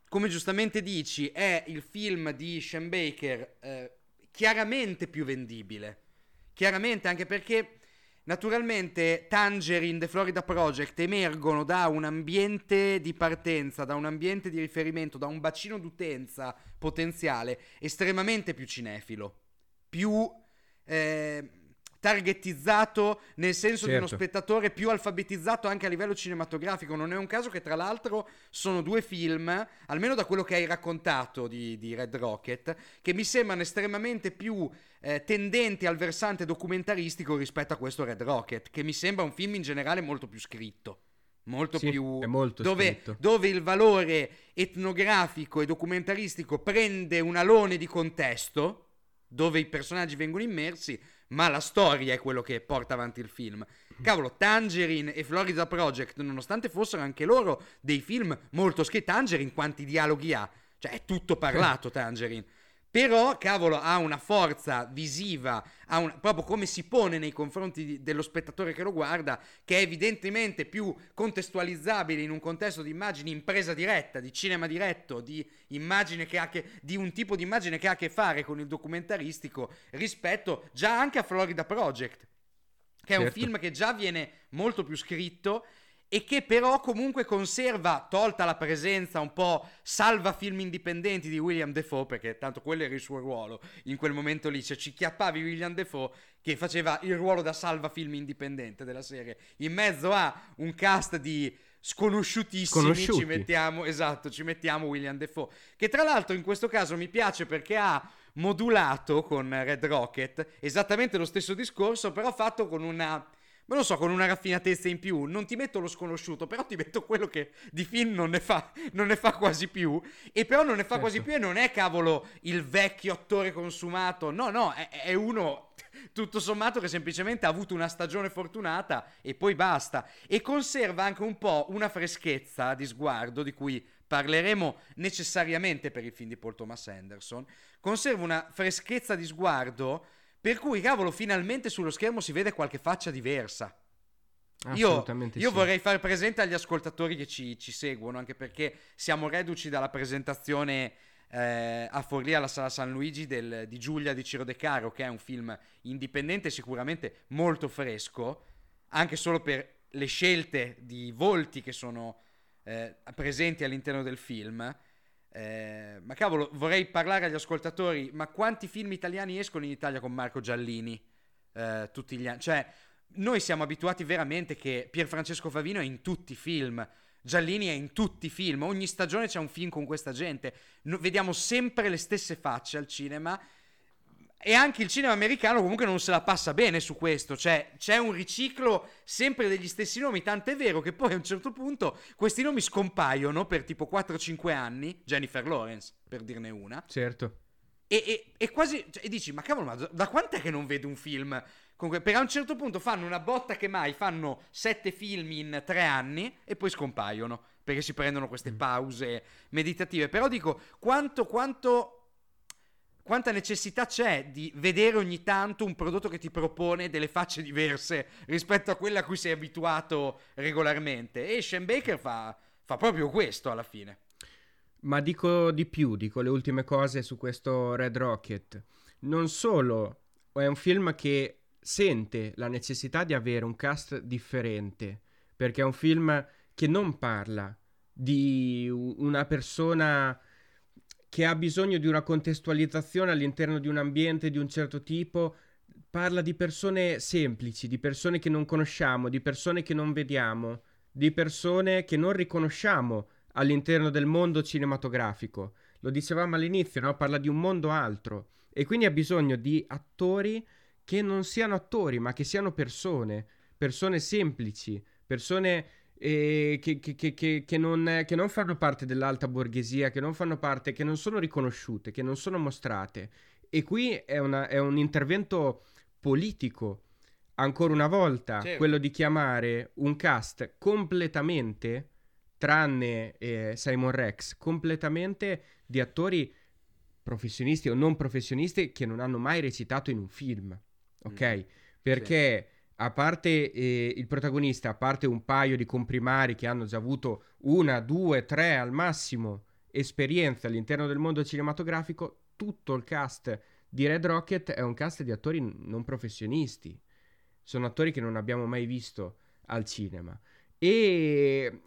come giustamente dici, è il film di Sean Baker eh, chiaramente più vendibile. Chiaramente anche perché naturalmente Tangerine, The Florida Project emergono da un ambiente di partenza, da un ambiente di riferimento, da un bacino d'utenza potenziale estremamente più cinefilo, più... Eh, targetizzato nel senso certo. di uno certo. spettatore più alfabetizzato anche a livello cinematografico. Non è un caso che, tra l'altro, sono due film, almeno da quello che hai raccontato di, di Red Rocket, che mi sembrano estremamente più eh, tendenti al versante documentaristico rispetto a questo Red Rocket, che mi sembra un film in generale molto più scritto. Molto sì, più molto dove, dove il valore etnografico e documentaristico prende un alone di contesto, dove i personaggi vengono immersi, ma la storia è quello che porta avanti il film. Cavolo, Tangerine e Florida Project, nonostante fossero anche loro dei film molto scritti, Tangerine quanti dialoghi ha? Cioè è tutto parlato Tangerine. Però, cavolo, ha una forza visiva, ha un, proprio come si pone nei confronti di, dello spettatore che lo guarda, che è evidentemente più contestualizzabile in un contesto di immagini in presa diretta, di cinema diretto, di, immagine che ha che, di un tipo di immagine che ha a che fare con il documentaristico rispetto già anche a Florida Project, che è un Certo. film che già viene molto più scritto e che però comunque conserva, tolta la presenza un po' salva film indipendenti di William Defoe, perché tanto quello era il suo ruolo in quel momento lì, cioè ci chiappavi William Defoe che faceva il ruolo da salva film indipendente della serie, in mezzo a un cast di sconosciutissimi Sconosciuti. ci mettiamo, esatto, ci mettiamo William Defoe, che tra l'altro in questo caso mi piace perché ha modulato con Red Rocket esattamente lo stesso discorso, però fatto con una ma non so, con una raffinatezza in più, non ti metto lo sconosciuto, però ti metto quello che di film non ne fa, non ne fa quasi più. E però non ne fa Certo. quasi più e non è cavolo il vecchio attore consumato. No, no, è, è uno tutto sommato che semplicemente ha avuto una stagione fortunata e poi basta. E conserva anche un po' una freschezza di sguardo di cui parleremo necessariamente per il film di Paul Thomas Anderson. Conserva una freschezza di sguardo per cui, cavolo, finalmente sullo schermo si vede qualche faccia diversa. Io, io sì. vorrei far presente agli ascoltatori che ci, ci seguono, anche perché siamo reduci dalla presentazione eh, a Forlì alla Sala San Luigi del- di Giulia di Ciro De Caro, che è un film indipendente, sicuramente molto fresco, anche solo per le scelte di volti che sono eh, presenti all'interno del film. Eh, ma cavolo, vorrei parlare agli ascoltatori, ma quanti film italiani escono in Italia con Marco Giallini eh, tutti gli anni? Cioè, noi siamo abituati veramente che Pierfrancesco Favino è in tutti i film, Giallini è in tutti i film, ogni stagione c'è un film con questa gente, No- vediamo sempre le stesse facce al cinema e anche il cinema americano comunque non se la passa bene su questo, cioè c'è un riciclo sempre degli stessi nomi, tant'è vero che poi a un certo punto questi nomi scompaiono per tipo 4-5 anni, Jennifer Lawrence per dirne una, Certo. e, e- e quasi cioè, e dici, ma cavolo, ma da- quant'è che non vedo un film? Comunque, per a un certo punto fanno una botta che mai fanno sette film in tre anni e poi scompaiono perché si prendono queste pause meditative. Però dico, quanto, quanto, quanta necessità c'è di vedere ogni tanto un prodotto che ti propone delle facce diverse rispetto a quella a cui sei abituato regolarmente? E Shane Baker fa, fa proprio questo alla fine. Ma dico di più, dico le ultime cose su questo Red Rocket. Non solo è un film che sente la necessità di avere un cast differente, perché è un film che non parla di una persona che ha bisogno di una contestualizzazione all'interno di un ambiente di un certo tipo, parla di persone semplici, di persone che non conosciamo, di persone che non vediamo, di persone che non riconosciamo all'interno del mondo cinematografico. Lo dicevamo all'inizio, no? Parla di un mondo altro e quindi ha bisogno di attori che non siano attori, ma che siano persone, persone semplici, persone che, che- che- che- che non, che non fanno parte dell'alta borghesia, che non fanno parte, che non sono riconosciute, che non sono mostrate. E qui è, una- è un intervento politico, ancora una volta, Certo. quello di chiamare un cast completamente, tranne eh, Simon Rex, completamente di attori professionisti o non professionisti che non hanno mai recitato in un film, ok? Mhm. Perché a parte eh, il protagonista, a parte un paio di comprimari che hanno già avuto una, due, tre al massimo esperienze all'interno del mondo cinematografico, tutto il cast di Red Rocket è un cast di attori non professionisti. Sono attori che non abbiamo mai visto al cinema. E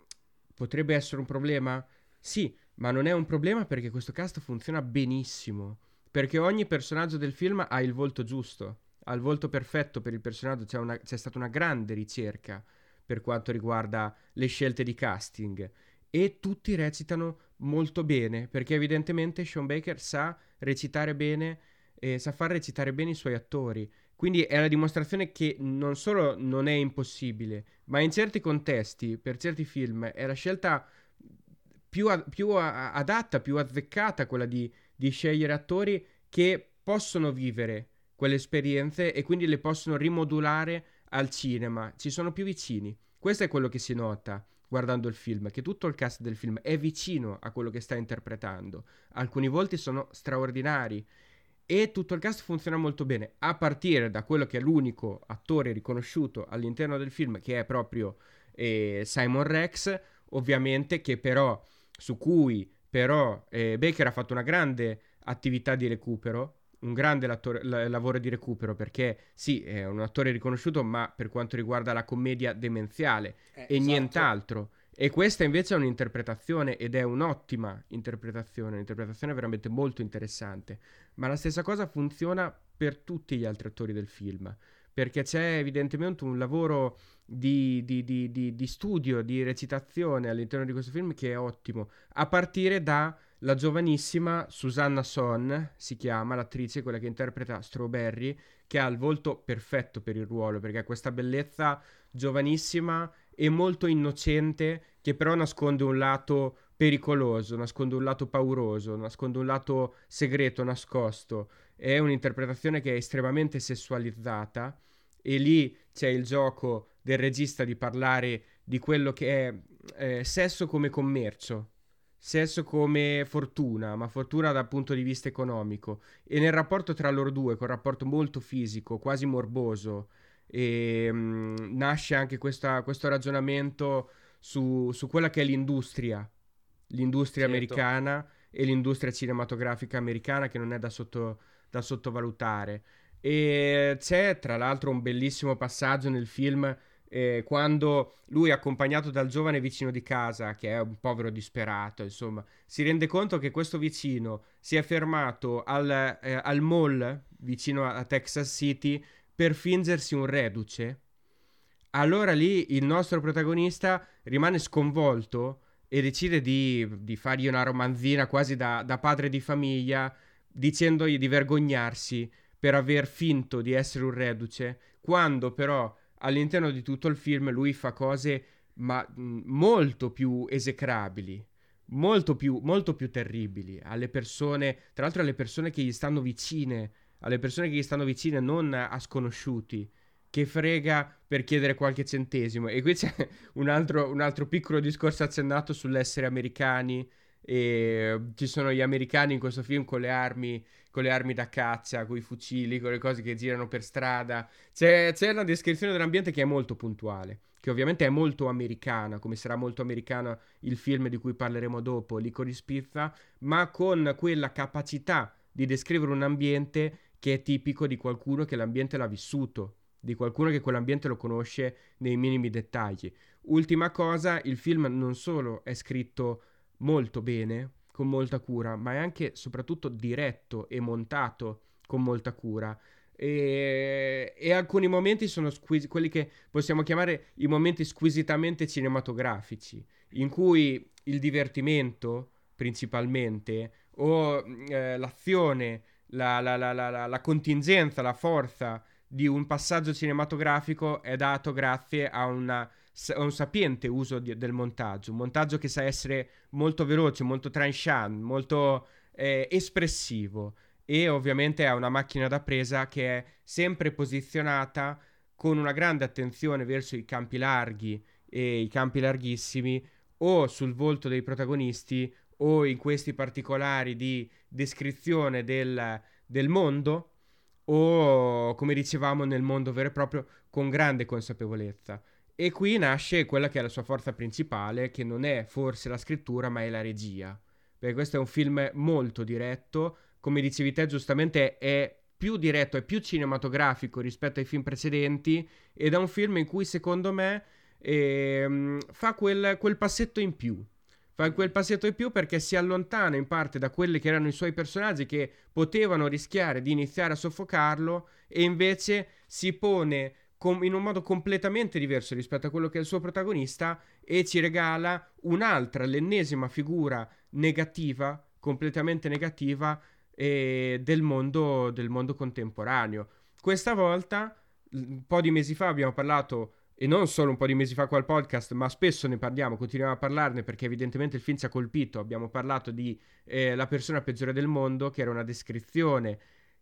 potrebbe essere un problema? Sì, ma non è un problema perché questo cast funziona benissimo. Perché ogni personaggio del film ha il volto giusto, ha il volto perfetto per il personaggio. C'è, una- c'è stata una grande ricerca per quanto riguarda le scelte di casting. E tutti recitano molto bene, perché evidentemente Sean Baker sa recitare bene, e sa far recitare bene i suoi attori. Quindi è la dimostrazione che non solo non è impossibile, ma in certi contesti, per certi film, è la scelta più, a- più a- adatta, più azzeccata quella di, di scegliere attori che possono vivere quelle esperienze e quindi le possono rimodulare al cinema. Ci sono più vicini. Questo è quello che si nota guardando il film, che tutto il cast del film è vicino a quello che sta interpretando. Alcuni volti sono straordinari e tutto il cast funziona molto bene, a partire da quello che è l'unico attore riconosciuto all'interno del film, che è proprio eh, Simon Rex, ovviamente, che però su cui però eh, Baker ha fatto una grande attività di recupero un grande la, lavoro di recupero perché sì, è un attore riconosciuto, ma per quanto riguarda la commedia demenziale eh, e esatto. nient'altro. E questa invece è un'interpretazione ed è un'ottima interpretazione, un'interpretazione veramente molto interessante. Ma la stessa cosa funziona per tutti gli altri attori del film, perché c'è evidentemente un lavoro di, di, di, di studio, di recitazione all'interno di questo film che è ottimo, a partire da la giovanissima Susanna Son, si chiama, l'attrice, quella che interpreta Strawberry, che ha il volto perfetto per il ruolo, perché ha questa bellezza giovanissima e molto innocente, che però nasconde un lato pericoloso, nasconde un lato pauroso, nasconde un lato segreto, nascosto. È un'interpretazione che è estremamente sessualizzata e lì c'è il gioco del regista di parlare di quello che è eh, sesso come commercio sesso come fortuna, ma fortuna dal punto di vista economico. E nel rapporto tra loro due, con un rapporto molto fisico, quasi morboso, e, mh, nasce anche questa, questo ragionamento su, su, quella che è l'industria, l'industria certo. americana e l'industria cinematografica americana che non è da, sotto, da sottovalutare. E c'è tra l'altro un bellissimo passaggio nel film eh, quando lui, accompagnato dal giovane vicino di casa, che è un povero disperato, insomma, si rende conto che questo vicino si è fermato al, eh, al mall vicino a, Texas City per fingersi un reduce. Allora lì il nostro protagonista rimane sconvolto e decide di, di fargli una romanzina quasi da, da, padre di famiglia, dicendogli di vergognarsi per aver finto di essere un reduce, quando però all'interno di tutto il film lui fa cose ma molto più esecrabili, molto più, molto più terribili alle persone, tra l'altro alle persone che gli stanno vicine, alle persone che gli stanno vicine, non a sconosciuti, che frega per chiedere qualche centesimo. E qui c'è un altro, un altro piccolo discorso accennato sull'essere americani. E ci sono gli americani in questo film con le armi con le armi da caccia, con i fucili, con le cose che girano per strada. C'è, c'è una descrizione dell'ambiente che è molto puntuale, che ovviamente è molto americana, come sarà molto americana il film di cui parleremo dopo, Licorice Pizza, ma con quella capacità di descrivere un ambiente che è tipico di qualcuno che l'ambiente l'ha vissuto, di qualcuno che quell'ambiente lo conosce nei minimi dettagli. Ultima cosa, il film non solo è scritto molto bene, con molta cura, ma è anche soprattutto diretto e montato con molta cura. E, e alcuni momenti sono squis- quelli che possiamo chiamare i momenti squisitamente cinematografici, in cui il divertimento principalmente o eh, l'azione, la, la, la, la, contingenza, la forza di un passaggio cinematografico è dato grazie a una un sapiente uso di, del montaggio, un montaggio che sa essere molto veloce, molto tranchant, molto eh, espressivo e ovviamente ha una macchina da presa che è sempre posizionata con una grande attenzione verso i campi larghi e i campi larghissimi o sul volto dei protagonisti o in questi particolari di descrizione del, del mondo o come dicevamo nel mondo vero e proprio con grande consapevolezza. E qui nasce quella che è la sua forza principale, che non è forse la scrittura, ma è la regia. Perché questo è un film molto diretto, come dicevi te giustamente è più diretto, è più cinematografico rispetto ai film precedenti ed è un film in cui secondo me eh, fa quel, quel passetto in più. Fa quel passetto in più perché si allontana in parte da quelli che erano i suoi personaggi che potevano rischiare di iniziare a soffocarlo e invece si pone com- in un modo completamente diverso rispetto a quello che è il suo protagonista e ci regala un'altra, l'ennesima figura negativa, completamente negativa eh, del, mondo, del mondo contemporaneo. Questa volta, un po' di mesi fa abbiamo parlato e non solo un po' di mesi fa qua al podcast, ma spesso ne parliamo, continuiamo a parlarne perché evidentemente il film ci ha colpito. Abbiamo parlato di eh, La persona peggiore del mondo, che era una descrizione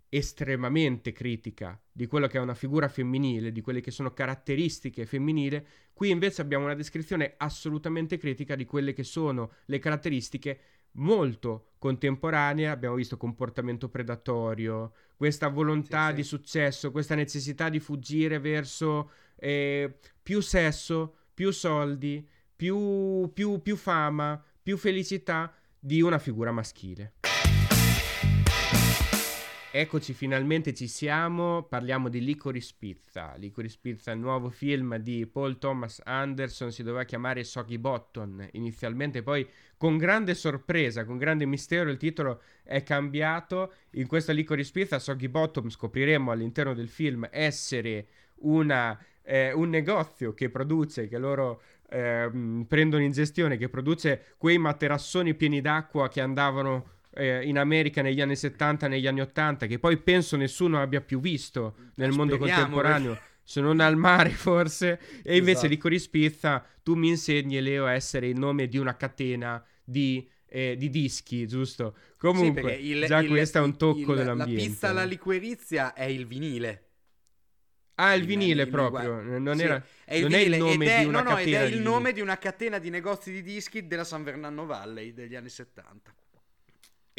estremamente critica di quello che è una figura femminile, di quelle che sono caratteristiche femminili, qui invece abbiamo una descrizione assolutamente critica di quelle che sono le caratteristiche molto contemporanee, abbiamo visto comportamento predatorio, questa volontà sì, sì. di successo, questa necessità di fuggire verso eh, più sesso, più soldi, più, più, più fama, più felicità di una figura maschile. Eccoci, finalmente ci siamo. Parliamo di Licorice Pizza. Licorice Pizza, il nuovo film di Paul Thomas Anderson, si doveva chiamare Soggy Bottom inizialmente, poi con grande sorpresa, con grande mistero, il titolo è cambiato. In questa Licorice Pizza, Soggy Bottom, scopriremo all'interno del film essere una, eh, un negozio che produce, che loro eh, prendono in gestione, che produce quei materassoni pieni d'acqua che andavano eh, in America negli anni 70, negli anni 80, che poi penso nessuno abbia più visto nel mondo contemporaneo. Se non al mare, forse. E invece esatto. di Coris Pizza, tu mi insegni, Leo, a essere il nome di una catena di eh, di dischi, giusto? Comunque, sì, il, già il, questo è un tocco il, dell'ambiente. La pizza alla liquirizia è il vinile. Ah, il vinile in, proprio, non, era, è il, non è il nome è, di una no, catena. No, ed è il nome di una catena di negozi di dischi della San Fernando Valley degli anni 70.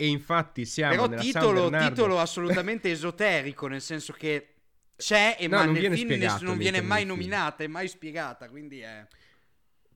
E infatti siamo Però nella titolo, titolo assolutamente esoterico, nel senso che c'è e no, ma nel film non viene mai nominata, è mai spiegata, quindi è...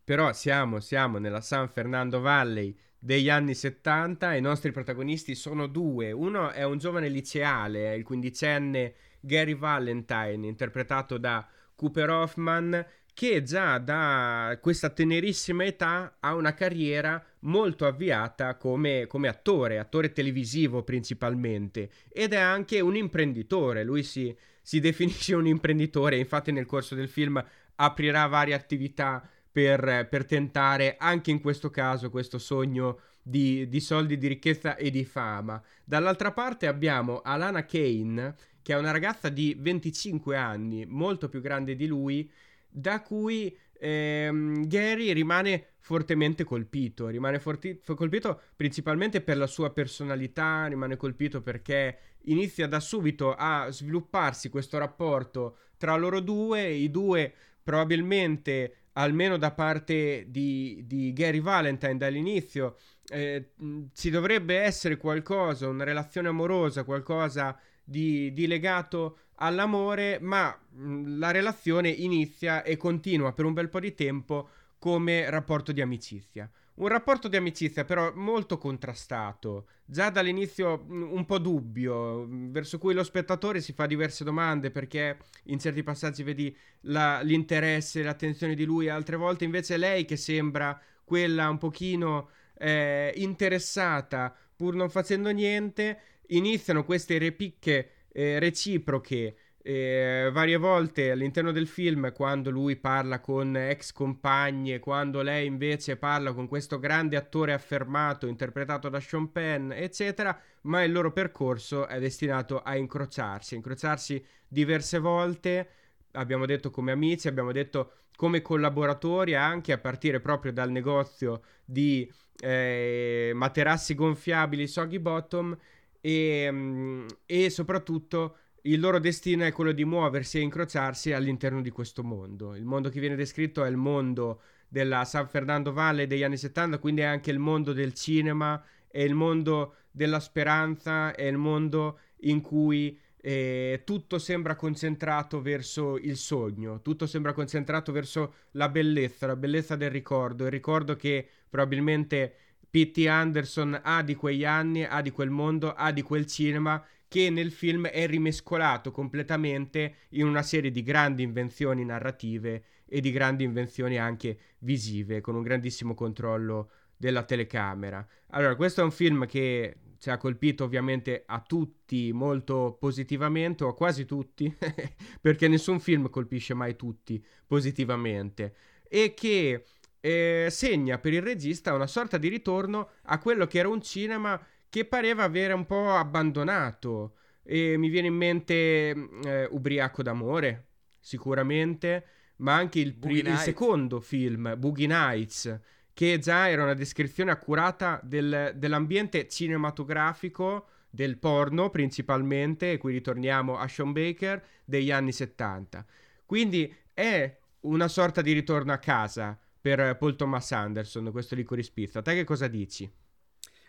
Però siamo, siamo nella San Fernando Valley degli anni 70 e i nostri protagonisti sono due. Uno è un giovane liceale, è il quindicenne Gary Valentine, interpretato da Cooper Hoffman, che già da questa tenerissima età ha una carriera molto avviata come, come, attore, attore televisivo principalmente, ed è anche un imprenditore, lui si, si definisce un imprenditore, infatti nel corso del film aprirà varie attività per, per tentare anche in questo caso questo sogno di, di, soldi, di ricchezza e di fama. Dall'altra parte abbiamo Alana Kane, che è una ragazza di 25 anni, molto più grande di lui, da cui ehm, Gary rimane fortemente colpito, rimane forti- colpito principalmente per la sua personalità, rimane colpito perché inizia da subito a svilupparsi questo rapporto tra loro due, i due probabilmente almeno da parte di, di Gary Valentine dall'inizio eh, ci dovrebbe essere qualcosa, una relazione amorosa, qualcosa di, di legato all'amore, ma mh, la relazione inizia e continua per un bel po' di tempo come rapporto di amicizia. Un rapporto di amicizia però molto contrastato, già dall'inizio un po' dubbio, verso cui lo spettatore si fa diverse domande perché in certi passaggi vedi la, l'interesse, l'attenzione di lui, altre volte invece lei che sembra quella un pochino eh, interessata pur non facendo niente, iniziano queste repicche eh, reciproche. Eh, varie volte all'interno del film quando lui parla con ex compagne, quando lei invece parla con questo grande attore affermato interpretato da Sean Penn, eccetera, ma il loro percorso è destinato a incrociarsi, incrociarsi diverse volte, abbiamo detto come amici, abbiamo detto come collaboratori anche a partire proprio dal negozio di eh, materassi gonfiabili Soggy Bottom e, mm, e soprattutto il loro destino è quello di muoversi e incrociarsi all'interno di questo mondo. Il mondo che viene descritto è il mondo della San Fernando Valley degli anni 70, quindi è anche il mondo del cinema, è il mondo della speranza, è il mondo in cui eh, tutto sembra concentrato verso il sogno, tutto sembra concentrato verso la bellezza, la bellezza del ricordo, il ricordo che probabilmente P.T. Anderson ha di quegli anni, ha di quel mondo, ha di quel cinema che nel film è rimescolato completamente in una serie di grandi invenzioni narrative e di grandi invenzioni anche visive, con un grandissimo controllo della telecamera. Allora, questo è un film che ci ha colpito ovviamente a tutti molto positivamente, o a quasi tutti, perché nessun film colpisce mai tutti positivamente, e che eh, segna per il regista una sorta di ritorno a quello che era un cinema che pareva avere un po' abbandonato. E mi viene in mente mm, eh, Ubriaco d'amore, sicuramente, ma anche il, pri- il secondo film, Boogie Nights, che già era una descrizione accurata del, dell'ambiente cinematografico del porno principalmente, e qui ritorniamo a Sean Baker, degli anni 70. Quindi è una sorta di ritorno a casa per Paul Thomas Anderson, questo Licorice Pizza. Te che cosa dici?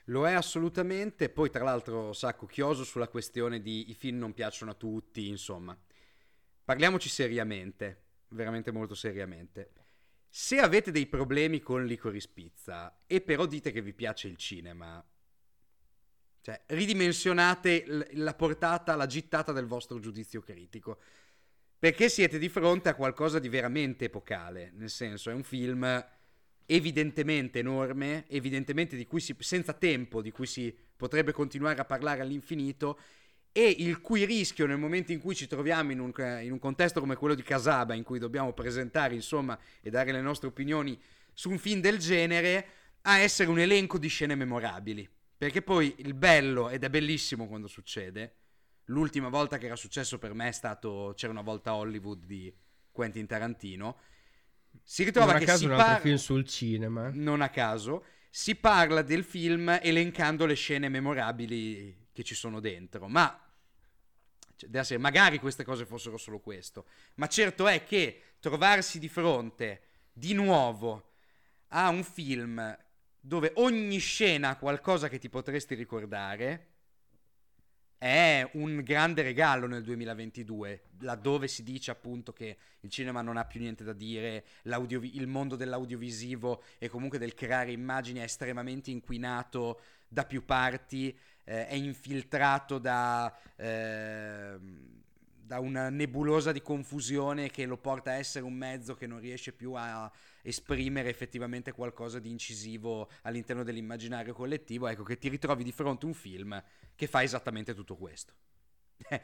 Lo è assolutamente, poi tra l'altro sacco chioso sulla questione di i film non piacciono a tutti, insomma. Parliamoci seriamente, veramente molto seriamente. Se avete dei problemi con Licorice Pizza e però dite che vi piace il cinema, cioè ridimensionate la portata, la gittata del vostro giudizio critico. Perché siete di fronte a qualcosa di veramente epocale, nel senso è un film evidentemente enorme, evidentemente di cui si, senza tempo, di cui si potrebbe continuare a parlare all'infinito e il cui rischio nel momento in cui ci troviamo in un, in un, contesto come quello di Casaba, in cui dobbiamo presentare insomma e dare le nostre opinioni su un film del genere, a essere un elenco di scene memorabili. Perché poi il bello, ed è bellissimo quando succede, l'ultima volta che era successo per me è stato C'era una volta Hollywood di Quentin Tarantino. Si ritrova non a che caso si un altro par- film sul cinema. Non a caso. Si parla del film elencando le scene memorabili che ci sono dentro. Ma cioè, magari queste cose fossero solo questo, ma certo è che trovarsi di fronte di nuovo a un film dove ogni scena ha qualcosa che ti potresti ricordare è un grande regalo nel 2022, laddove si dice appunto che il cinema non ha più niente da dire, il mondo dell'audiovisivo e comunque del creare immagini è estremamente inquinato da più parti eh, è infiltrato da, eh, da una nebulosa di confusione che lo porta a essere un mezzo che non riesce più a esprimere effettivamente qualcosa di incisivo all'interno dell'immaginario collettivo, ecco che ti ritrovi di fronte a un film che fa esattamente tutto questo.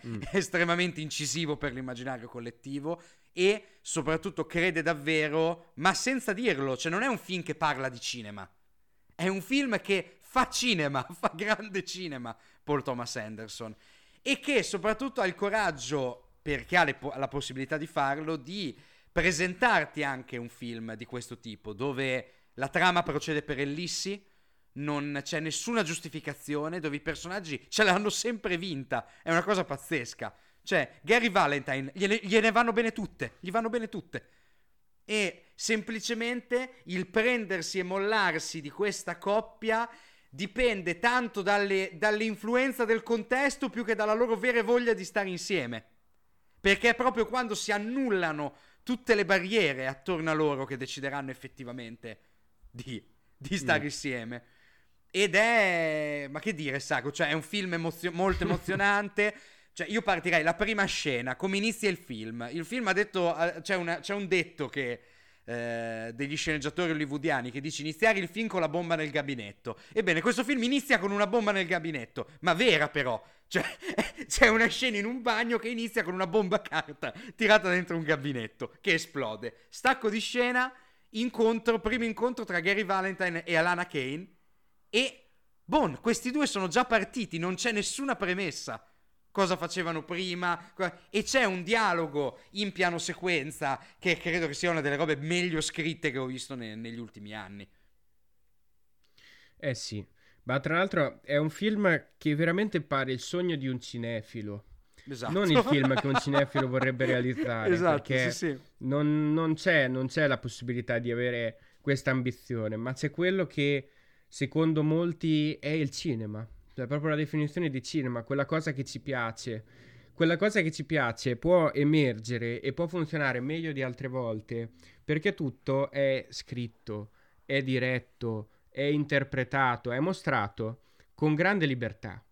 Mm. È estremamente incisivo per l'immaginario collettivo e soprattutto crede davvero, ma senza dirlo, cioè non è un film che parla di cinema, è un film che fa cinema, fa grande cinema Paul Thomas Anderson e che soprattutto ha il coraggio, perché ha po- la possibilità di farlo, di presentarti anche un film di questo tipo, dove la trama procede per ellissi, non c'è nessuna giustificazione, dove i personaggi ce l'hanno sempre vinta, è una cosa pazzesca. Cioè, Gary Valentine, gliene, gliene vanno bene tutte, gli vanno bene tutte. E semplicemente il prendersi e mollarsi di questa coppia dipende tanto dalle, dall'influenza del contesto più che dalla loro vera voglia di stare insieme. Perché è proprio quando si annullano tutte le barriere attorno a loro che decideranno effettivamente di, di stare mm. insieme. Ed è, ma che dire, Sacco, cioè è un film emozio- molto emozionante. cioè, io partirei la prima scena, come inizia il film. Il film ha detto, c'è, una, c'è un detto che eh, degli sceneggiatori hollywoodiani che dice iniziare il film con la bomba nel gabinetto. Ebbene, questo film inizia con una bomba nel gabinetto, ma vera però. Cioè, c'è una scena in un bagno che inizia con una bomba a carta tirata dentro un gabinetto che esplode. Stacco di scena, incontro, primo incontro tra Gary Valentine e Alana Kane e Bon, questi due sono già partiti, non c'è nessuna premessa cosa facevano prima e c'è un dialogo in piano sequenza che credo che sia una delle robe meglio scritte che ho visto ne- negli ultimi anni. Eh sì, ma tra l'altro è un film che veramente pare il sogno di un cinefilo. Esatto. Non il film che un cinefilo vorrebbe realizzare. Esatto, perché sì, sì. Non, non, c'è, non c'è la possibilità di avere questa ambizione, ma c'è quello che secondo molti è il cinema cioè proprio la definizione di cinema, quella cosa che ci piace. Quella cosa che ci piace può emergere e può funzionare meglio di altre volte perché tutto è scritto, è diretto, è interpretato, è mostrato con grande libertà.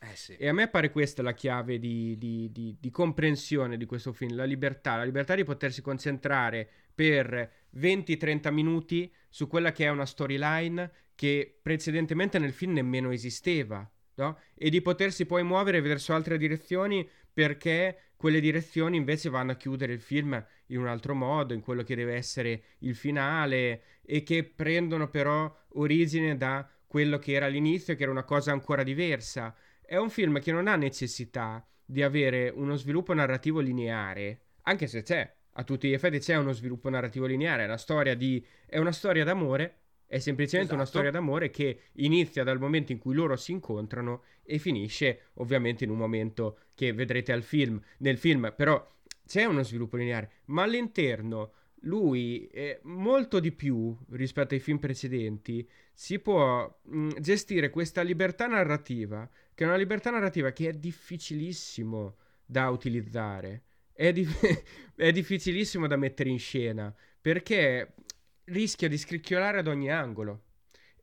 Eh sì. E a me pare questa la chiave di, di, di, di, comprensione di questo film, la libertà, la libertà di potersi concentrare per 20-30 minuti su quella che è una storyline che precedentemente nel film nemmeno esisteva no? E di potersi poi muovere verso altre direzioni perché quelle direzioni invece vanno a chiudere il film in un altro modo, in quello che deve essere il finale e che prendono però origine da quello che era l'inizio, che era una cosa ancora diversa. È un film che non ha necessità di avere uno sviluppo narrativo lineare, anche se c'è, a tutti gli effetti c'è uno sviluppo narrativo lineare, è una storia, di, è una storia d'amore È semplicemente una Esatto. storia d'amore che inizia dal momento in cui loro si incontrano e finisce ovviamente in un momento che vedrete al film. Nel film però c'è uno sviluppo lineare, ma all'interno lui molto di più rispetto ai film precedenti si può mh, gestire questa libertà narrativa, che è una libertà narrativa che è difficilissimo da utilizzare. È, di- è difficilissimo da mettere in scena perché rischia di scricchiolare ad ogni angolo.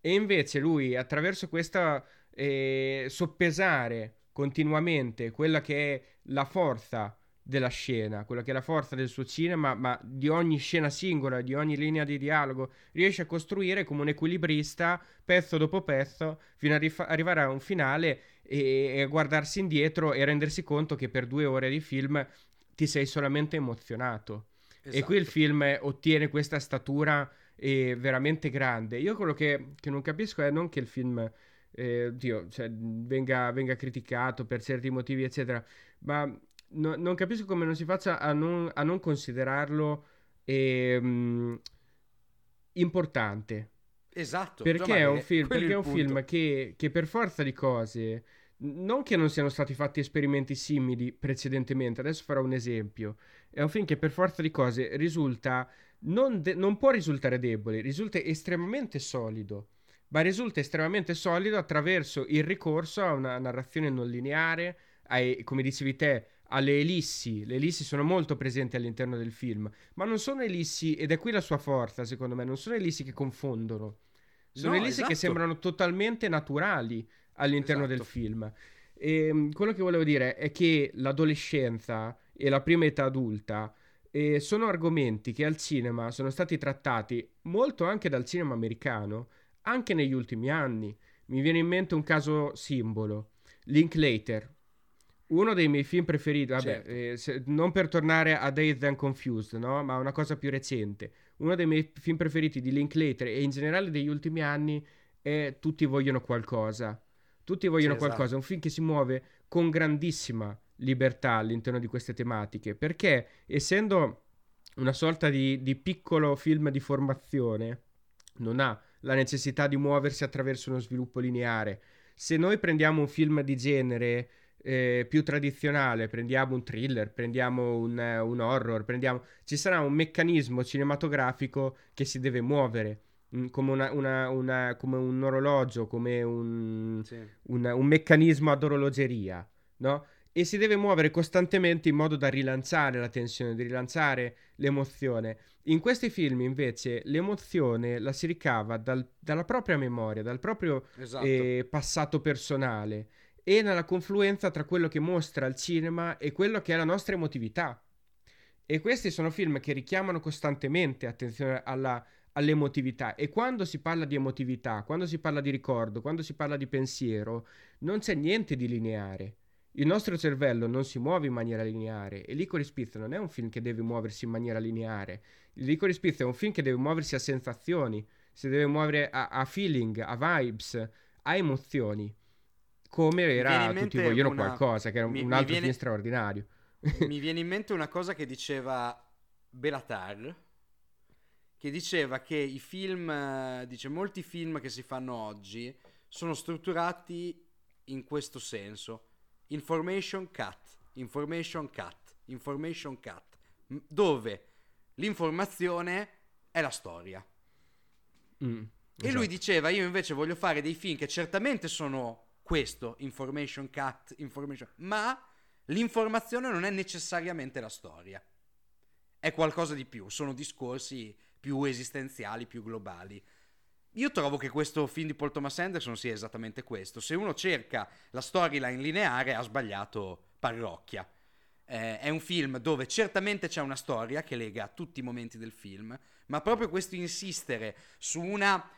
E invece lui, attraverso questa eh, soppesare continuamente quella che è la forza della scena, quella che è la forza del suo cinema, ma di ogni scena singola, di ogni linea di dialogo, riesce a costruire come un equilibrista, pezzo dopo pezzo, fino a rif- arrivare a un finale e, e a guardarsi indietro e rendersi conto che per due ore di film ti sei solamente emozionato. E qui il Esatto. film ottiene questa statura eh, veramente grande. Io quello che, che non capisco è non che il film eh, oddio, cioè, venga, venga criticato per certi motivi, eccetera, ma no- non capisco come non si faccia a non, a non considerarlo ehm, importante. Esatto. Perché è un film, è un film che, che per forza di cose, non che non siano stati fatti esperimenti simili precedentemente, adesso farò un esempio, è un film che per forza di cose risulta, non, de- non può risultare debole, risulta estremamente solido, ma risulta estremamente solido attraverso il ricorso a una narrazione non lineare, ai- come dicevi te, alle ellissi. Le ellissi sono molto presenti all'interno del film, ma non sono ellissi, ed è qui la sua forza, secondo me, non sono ellissi che confondono. Sono No, ellissi che esatto. sembrano totalmente naturali all'interno del Esatto. film. E, mh, quello che volevo dire è che l'adolescenza e la prima età adulta eh, sono argomenti che al cinema sono stati trattati molto anche dal cinema americano, anche negli ultimi anni. Mi viene in mente un caso simbolo, Linklater. Uno dei miei film preferiti, vabbè, Certo. eh, se- non per tornare a Dazed and Confused, no? Ma una cosa più recente. Uno dei miei film preferiti di Linklater e in generale degli ultimi anni è Tutti vogliono qualcosa. Tutti vogliono Sì, qualcosa. esatto. È un film che si muove con grandissima libertà all'interno di queste tematiche. Perché essendo una sorta di, di piccolo film di formazione, non ha la necessità di muoversi attraverso uno sviluppo lineare. Se noi prendiamo un film di genere eh, più tradizionale, prendiamo un thriller, prendiamo un, un horror, prendiamo... ci sarà un meccanismo cinematografico che si deve muovere, mm, come, una- una- una- come un orologio, come un, Sì. un, un meccanismo ad orologeria, no? E si deve muovere costantemente in modo da rilanciare la tensione, di rilanciare l'emozione. In questi film, invece, l'emozione la si ricava dal- dalla propria memoria, dal proprio Esatto. eh, passato personale e nella confluenza tra quello che mostra il cinema e quello che è la nostra emotività. E questi sono film che richiamano costantemente attenzione alla, all'emotività. E quando si parla di emotività, quando si parla di ricordo, quando si parla di pensiero, non c'è niente di lineare. Il nostro cervello non si muove in maniera lineare e Licorice Pizza non è un film che deve muoversi in maniera lineare. Licorice Pizza è un film che deve muoversi a sensazioni, si deve muovere a, a feeling, a vibes, a emozioni. Come era Tutti vogliono una- qualcosa, che era un, mi- un altro viene- film straordinario. Mi viene in mente una cosa che diceva Belatar, che diceva che i film, dice molti film che si fanno oggi sono strutturati in questo senso. Information cut, information cut, information cut, dove l'informazione è la storia. Mm, E lui esatto. diceva: Io invece voglio fare dei film che certamente sono questo, information cut, information, ma l'informazione non è necessariamente la storia. È qualcosa di più, sono discorsi più esistenziali, più globali. Io trovo che questo film di Paul Thomas Anderson sia esattamente questo. Se uno cerca la storyline lineare, ha sbagliato parrocchia. Eh, è un film dove certamente c'è una storia che lega tutti i momenti del film, ma proprio questo insistere su una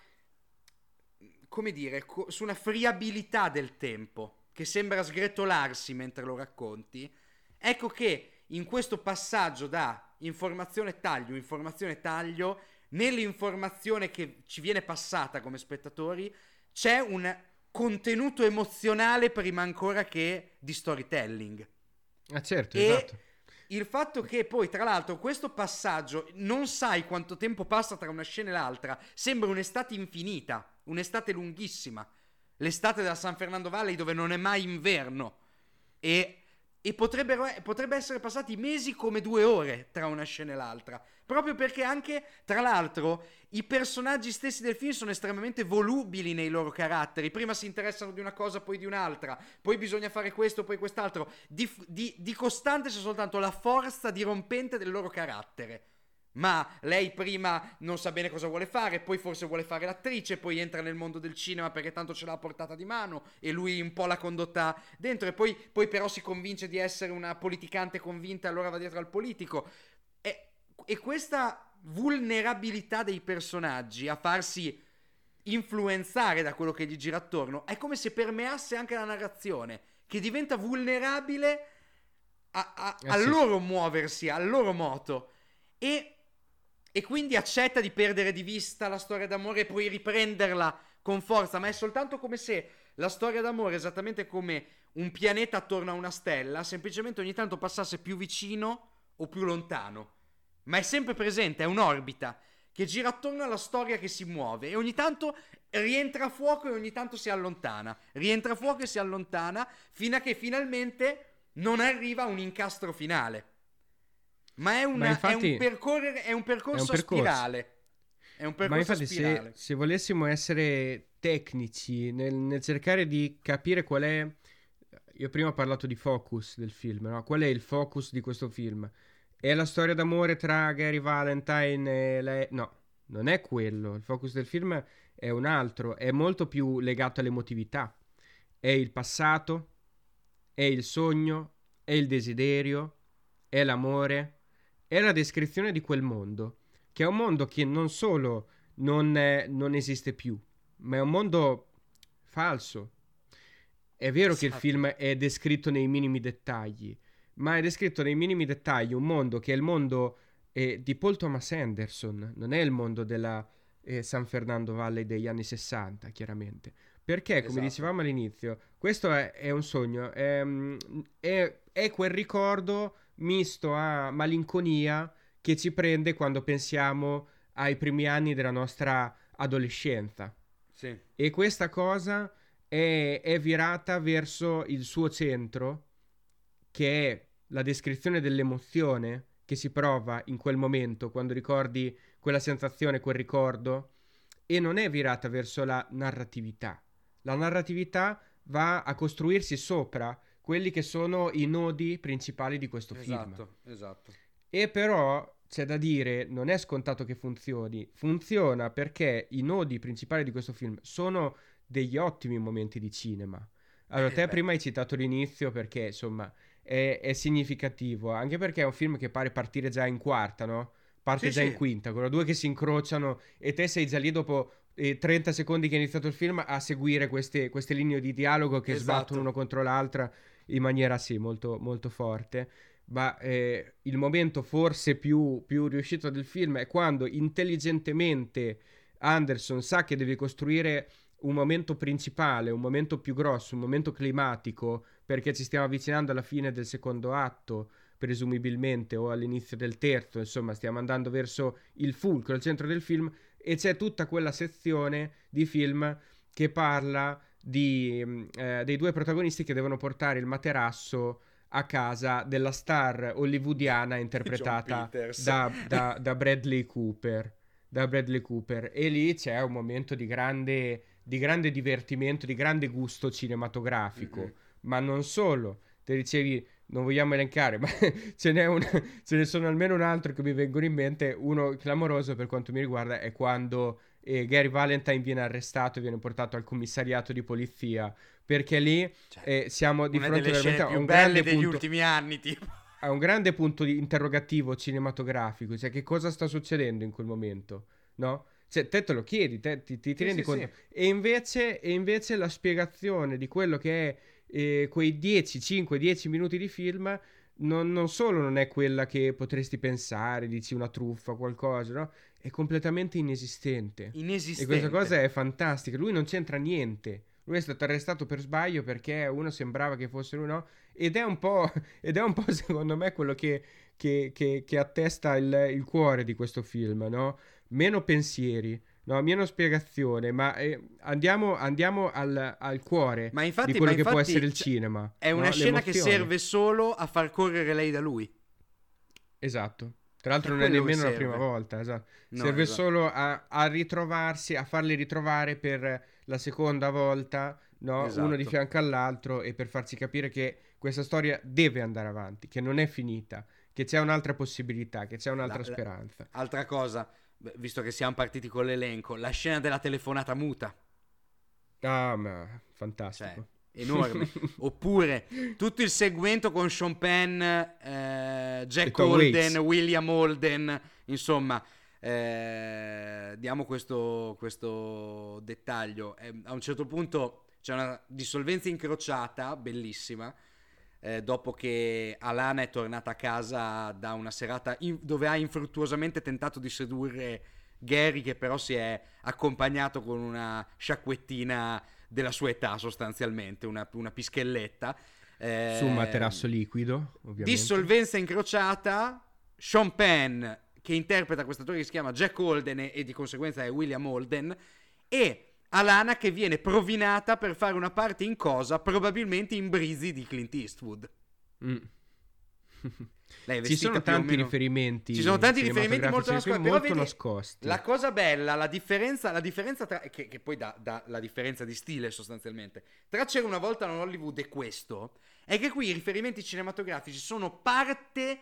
come dire, co- su una friabilità del tempo che sembra sgretolarsi mentre lo racconti, ecco che in questo passaggio da informazione taglio, informazione taglio, nell'informazione che ci viene passata come spettatori, c'è un contenuto emozionale prima ancora che di storytelling. Ah, certo, E esatto. il fatto che poi, tra l'altro, questo passaggio non sai quanto tempo passa tra una scena e l'altra, sembra un'estate infinita, un'estate lunghissima. L'estate della San Fernando Valley dove non è mai inverno. E, e potrebbe essere passati mesi come due ore tra una scena e l'altra. Proprio perché anche, tra l'altro, i personaggi stessi del film sono estremamente volubili nei loro caratteri. Prima si interessano di una cosa, poi di un'altra. Poi bisogna fare questo, poi quest'altro. Di, di, di costante c'è soltanto la forza dirompente del loro carattere. Ma lei prima non sa bene cosa vuole fare, poi forse vuole fare l'attrice, poi entra nel mondo del cinema perché tanto ce l'ha a portata di mano e lui un po' l'ha condotta dentro e poi, poi però si convince di essere una politicante convinta e allora va dietro al politico. E, e questa vulnerabilità dei personaggi a farsi influenzare da quello che gli gira attorno è come se permeasse anche la narrazione, che diventa vulnerabile a, a, eh, al sì. loro muoversi, al loro moto. E e quindi accetta di perdere di vista la storia d'amore e poi riprenderla con forza, ma è soltanto come se la storia d'amore, esattamente come un pianeta attorno a una stella, semplicemente ogni tanto passasse più vicino o più lontano. Ma è sempre presente, è un'orbita che gira attorno alla storia che si muove e ogni tanto rientra a fuoco e ogni tanto si allontana, rientra a fuoco e si allontana fino a che finalmente non arriva a un incastro finale. Ma è, una, Ma infatti, è, un, percorrere, è un percorso, è un percorso. a spirale. È un percorso Ma infatti, se, se, volessimo essere tecnici nel, nel, cercare di capire qual è. Io prima ho parlato di focus del film, no? Qual è il focus di questo film? È la storia d'amore tra Gary Valentine e lei? No, non è quello. Il focus del film è un altro, è molto più legato all'emotività. È il passato, è il sogno, è il desiderio, è l'amore, è la descrizione di quel mondo, che è un mondo che non solo non, è, non esiste più, ma è un mondo falso. È vero esatto. che il esatto. film è descritto nei minimi dettagli, ma è descritto nei minimi dettagli un mondo che è il mondo eh, di Paul Thomas Anderson, non è il mondo della eh, San Fernando Valley degli anni 60, chiaramente. Perché, come esatto. dicevamo all'inizio, questo è, è un sogno, è, è, è quel ricordo misto a malinconia che ci prende quando pensiamo ai primi anni della nostra adolescenza. Sì. E questa cosa è, è virata verso il suo centro, che è la descrizione dell'emozione che si prova in quel momento, quando ricordi quella sensazione, quel ricordo, e non è virata verso la narratività. La narratività va a costruirsi sopra quelli che sono i nodi principali di questo esatto, film. Esatto, esatto. E però c'è da dire, non è scontato che funzioni. Funziona perché i nodi principali di questo film sono degli ottimi momenti di cinema. Allora, eh te beh. prima hai citato l'inizio perché, insomma, è, è, significativo, anche perché è un film che pare partire già in quarta, no? Parte sì, già sì. in quinta, con due che si incrociano e te sei già lì dopo eh, 30 secondi che è iniziato il film a seguire queste, queste linee di dialogo che esatto. sbattono uno contro l'altra in maniera sì, molto, molto forte. Ma eh, il momento forse più, più riuscito del film è quando intelligentemente Anderson sa che deve costruire un momento principale, un momento più grosso, un momento climatico, perché ci stiamo avvicinando alla fine del secondo atto, presumibilmente, o all'inizio del terzo, insomma, stiamo andando verso il fulcro, il centro del film, e c'è tutta quella sezione di film che parla di, mm, eh, dei due protagonisti che devono portare il materasso a casa della star hollywoodiana interpretata da, da, da, Bradley Cooper. Da Bradley Cooper. E lì c'è un momento di grande, di grande divertimento, di grande gusto cinematografico. Mm-hmm. Ma non solo. Te dicevi, non vogliamo elencare, ma ce, n'è un, ce ne sono almeno un altro che mi vengono in mente. Uno clamoroso per quanto mi riguarda è quando e Gary Valentine viene arrestato e viene portato al commissariato di polizia perché lì cioè, eh, siamo di fronte veramente a un grande degli punto, ultimi anni tipo a un grande punto di interrogativo cinematografico cioè che cosa sta succedendo in quel momento no? Cioè, te te lo chiedi, te, ti, ti, ti sì, rendi sì, conto. Sì. E, invece, e, invece, la spiegazione di quello che è eh, quei 10, 5, 10 minuti di film non, non, solo non è quella che potresti pensare, dici una truffa, qualcosa, no? È completamente inesistente. Inesistente. E questa cosa è fantastica. Lui non c'entra niente. lui è stato arrestato per sbaglio perché uno sembrava che fosse lui, no? Ed è un po', ed è un po' secondo me quello che, che, che, che attesta il, il, cuore di questo film, no? Meno pensieri, no? meno spiegazione, ma eh, andiamo, andiamo al, al, cuore ma infatti, di quello che può essere il cinema. È una no? scena che serve solo a far correre lei da lui. Esatto. Tra l'altro è non è nemmeno la prima volta, esatto. No, serve esatto. solo a, a, ritrovarsi, a farli ritrovare per la seconda volta, no? esatto. uno di fianco all'altro e per farsi capire che questa storia deve andare avanti, che non è finita, che c'è un'altra possibilità, che c'è un'altra la, speranza. La, altra cosa, visto che siamo partiti con l'elenco, la scena della telefonata muta. Ah, ma fantastico. Cioè, enorme. Oppure tutto il segmento con Sean Penn, eh, Jack Holden, William Holden, insomma. Eh, diamo questo, questo dettaglio. Eh, a un certo punto c'è una dissolvenza incrociata, bellissima, eh, dopo che Alana è tornata a casa da una serata in, dove ha infruttuosamente tentato di sedurre Gary, che però si è accompagnato con una sciacquettina della sua età sostanzialmente, una, una pischelletta. Eh, Su un materasso liquido, ovviamente. Dissolvenza incrociata, Sean Penn che interpreta questo attore che si chiama Jack Holden e, e di conseguenza è William Holden e Alana che viene provinata per fare una parte in cosa, probabilmente in brisi di Clint Eastwood. Mm. Ci sono tanti riferimenti. Ci sono tanti riferimenti molto nascosti. Molto vedi, nascosti. La cosa bella, la differenza, la differenza tra, che, che, poi dà, dà, la differenza di stile sostanzialmente, tra C'era una volta in Hollywood e questo, è che qui i riferimenti cinematografici sono parte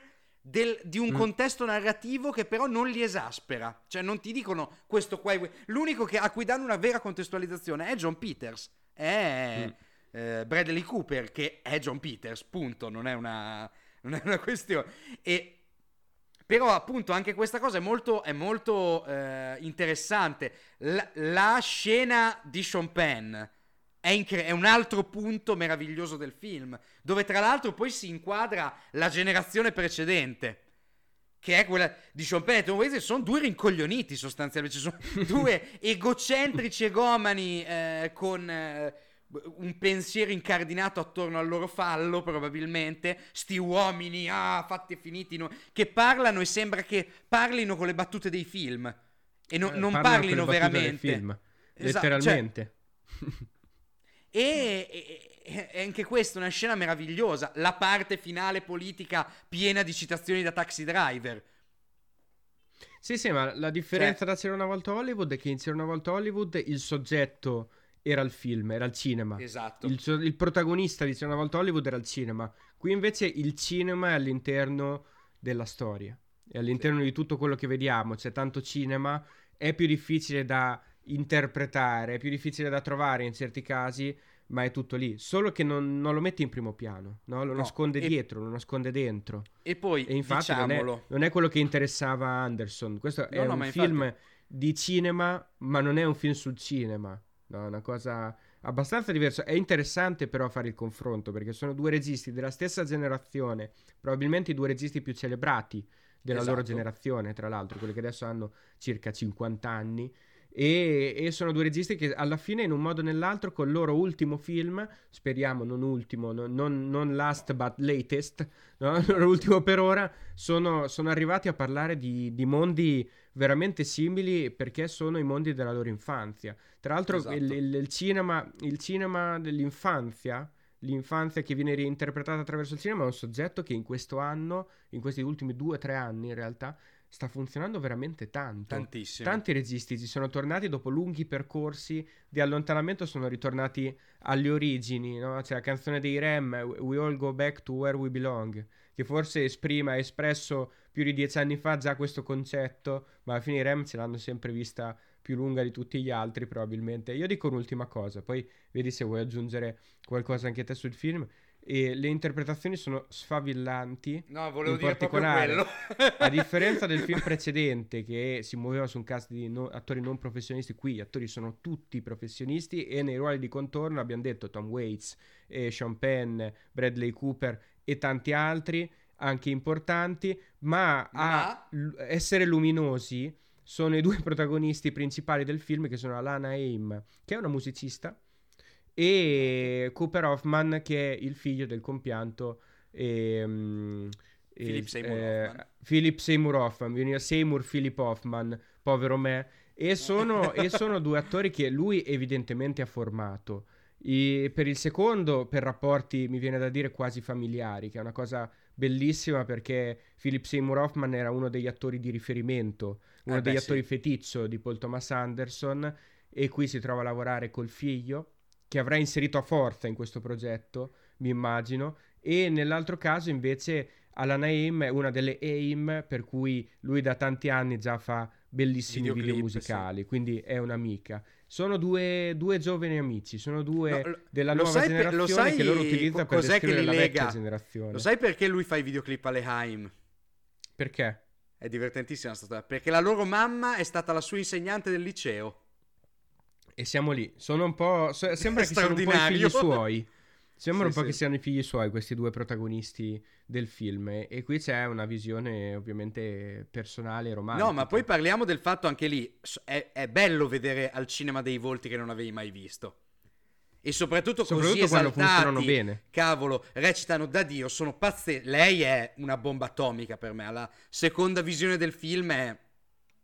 del, di un mm. contesto narrativo che però non li esaspera. Cioè non ti dicono questo qua. L'unico che, a cui danno una vera contestualizzazione è John Peters. È mm. eh, Bradley Cooper, che è John Peters, punto. Non è una, non è una questione. E però appunto anche questa cosa è molto, è molto eh, interessante. La, la, scena di Sean Penn è, incre- è, un altro punto meraviglioso del film, dove tra l'altro poi si inquadra la generazione precedente. Che è quella di Sean Penn e Tom Waits, sono due rincoglioniti sostanzialmente. Sono due egocentrici egomani eh, con eh, un pensiero incardinato attorno al loro fallo, probabilmente. Sti uomini, ah, fatti e finiti, no, che parlano e sembra che parlino con le battute dei film. E no, eh, non parlino veramente. Film, esatto, letteralmente. Cioè, e, e, e, anche questa è una scena meravigliosa. La parte finale politica piena di citazioni da Taxi Driver. Sì, sì, ma la differenza cioè, da C'era una volta Hollywood è che in C'era una volta Hollywood il soggetto era il film, era il cinema. Esatto. Il, il protagonista di C'era una volta Hollywood era il cinema. Qui invece il cinema è all'interno della storia. È all'interno sì. di tutto quello che vediamo. C'è tanto cinema. È più difficile da interpretare, è più difficile da trovare in certi casi, ma è tutto lì. Solo che non, non lo mette in primo piano, no? lo no, nasconde e... dietro, lo nasconde dentro. E poi, e infatti non è, non è, quello che interessava Anderson. Questo no, è un film infatti... di cinema, ma non è un film sul cinema. No, è una cosa abbastanza diversa. È interessante però fare il confronto, perché sono due registi della stessa generazione, probabilmente i due registi più celebrati della esatto. loro generazione, tra l'altro, quelli che adesso hanno circa 50 anni e, e, sono due registi che alla fine, in un modo o nell'altro, con il loro ultimo film, speriamo non ultimo, no, non, non, last but latest, no? il loro ultimo per ora, sono, sono arrivati a parlare di, di, mondi veramente simili perché sono i mondi della loro infanzia. Tra l'altro, esatto. il, il, il, cinema, il cinema dell'infanzia l'infanzia che viene reinterpretata attraverso il cinema è un soggetto che in questo anno, in questi ultimi due o tre anni in realtà, sta funzionando veramente tanto. Tantissimo. Tanti registi ci sono tornati dopo lunghi percorsi di allontanamento, sono ritornati alle origini, no? C'è la canzone dei Rem, We All Go Back to Where We Belong, che forse esprime, ha espresso più di dieci anni fa già questo concetto, ma alla fine i Rem ce l'hanno sempre vista più lunga di tutti gli altri probabilmente. Io dico un'ultima cosa, poi vedi se vuoi aggiungere qualcosa anche te sul film e le interpretazioni sono sfavillanti. No, volevo dire particolare, a differenza del film precedente che si muoveva su un cast di no, attori non professionisti, qui gli attori sono tutti professionisti e nei ruoli di contorno abbiamo detto Tom Waits, eh, Sean Penn, Bradley Cooper e tanti altri anche importanti, ma, ma... a l- essere luminosi sono i due protagonisti principali del film che sono Alana Aim, che è una musicista e Cooper Hoffman che è il figlio del compianto ehm, Philip eh, Seymour eh, Hoffman. Philip Seymour Hoffman, veniva Seymour Philip Hoffman, povero me, e sono, e sono due attori che lui evidentemente ha formato. I- per il secondo, per rapporti, mi viene da dire quasi familiari, che è una cosa bellissima perché Philip Seymour Hoffman era uno degli attori di riferimento, uno Eh beh, degli sì. attori feticcio di Paul Thomas Anderson e qui si trova a lavorare col figlio che avrà inserito a forza in questo progetto, mi immagino, e nell'altro caso invece Alana Haim è una delle AIM per cui lui da tanti anni già fa bellissimi Videoclip, video musicali, quindi è un'amica. Sono due, due giovani amici, sono due No, della nuova sai generazione sai che loro utilizza co- per descrivere la vecchia lega? generazione. Lo sai perché lui fa i videoclip alle Haim? Perché? È divertentissima sta storia. Perché la loro mamma è stata la sua insegnante del liceo. E siamo lì. Sono un po'. so- sembra che siano un po' i figli suoi. Sembra Sì, un po' sì. che siano i figli suoi, questi due protagonisti del film. E, qui c'è una visione ovviamente personale romantica. No, ma poi parliamo del fatto anche lì. È, è bello vedere al cinema dei volti che non avevi mai visto. E soprattutto, Soprattutto così quando esaltati, funzionano bene. Cavolo, recitano da Dio, sono pazze. Lei è una bomba atomica per me. La seconda visione del film è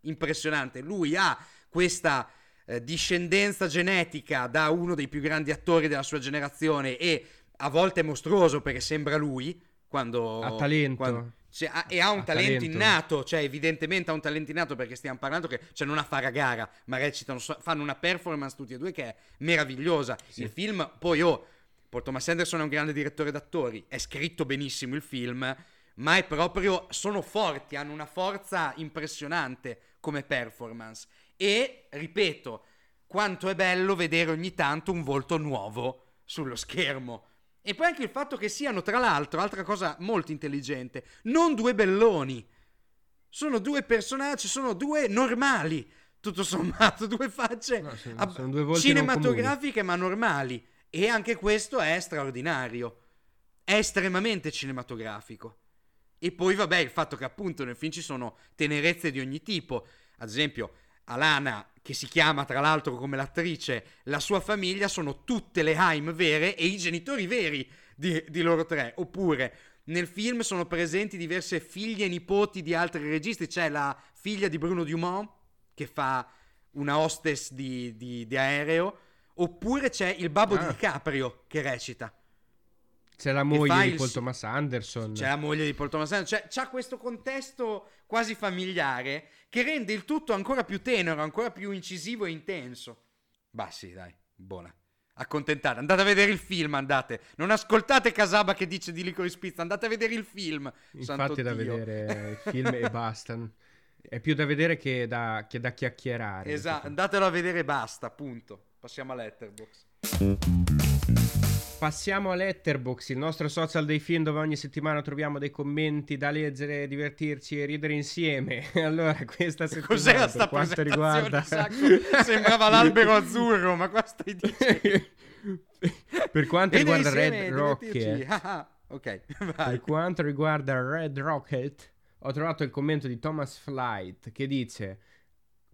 impressionante. Lui ha questa eh, discendenza genetica da uno dei più grandi attori della sua generazione e a volte è mostruoso perché sembra lui quando Ha talento. quando- cioè, ha- e ha un Ha talento, talento. innato, cioè evidentemente ha un talento innato perché stiamo parlando che cioè, non ha fare a gara, ma recitano, fanno una performance tutti e due che è meravigliosa. Sì. Il film, poi oh, Paul Thomas Anderson è un grande direttore d'attori, è scritto benissimo il film, ma è proprio, sono forti, hanno una forza impressionante come performance. E, ripeto, quanto è bello vedere ogni tanto un volto nuovo sullo schermo. E poi anche il fatto che siano, tra l'altro, altra cosa molto intelligente, non due belloni. Sono due personaggi, sono due normali, tutto sommato, due facce No, sono- ab- sono due cinematografiche ma normali. E anche questo è straordinario. È estremamente cinematografico. E poi, vabbè, il fatto che appunto nel film ci sono tenerezze di ogni tipo. Ad esempio, Alana, che si chiama tra l'altro come l'attrice, la sua famiglia sono tutte le Haim vere e i genitori veri di, di loro tre. Oppure nel film sono presenti diverse figlie e nipoti di altri registi. C'è la figlia di Bruno Dumont, che fa una hostess di, di- di aereo. Oppure c'è il babbo di Ah. DiCaprio che recita. C'è la moglie di il Paul si- Thomas Anderson. C'è la moglie di Paul Thomas Anderson. Cioè, c'ha questo contesto quasi familiare che rende il tutto ancora più tenero, ancora più incisivo e intenso. Bah, sì, dai, buona. Accontentate, andate a vedere il film, andate. Non ascoltate Casaba che dice di Licorice Pizza, andate a vedere il film. Infatti è da vedere il film e basta. È più da vedere che da, che da chiacchierare. Esatto, andatelo a vedere e basta, punto. Passiamo a Letterboxd. Passiamo a Letterbox, il nostro social dei film dove ogni settimana troviamo dei commenti da leggere, divertirci e ridere insieme. Allora, questa settimana Cos'era per sta quanto riguarda Sacco? Sembrava l'albero azzurro, ma qua stai dicendo... per quanto Ridere riguarda insieme Red. Rocket, Ah, ah, ok, vai. per quanto riguarda Red Rocket, ho trovato il commento di Thomas Flight che dice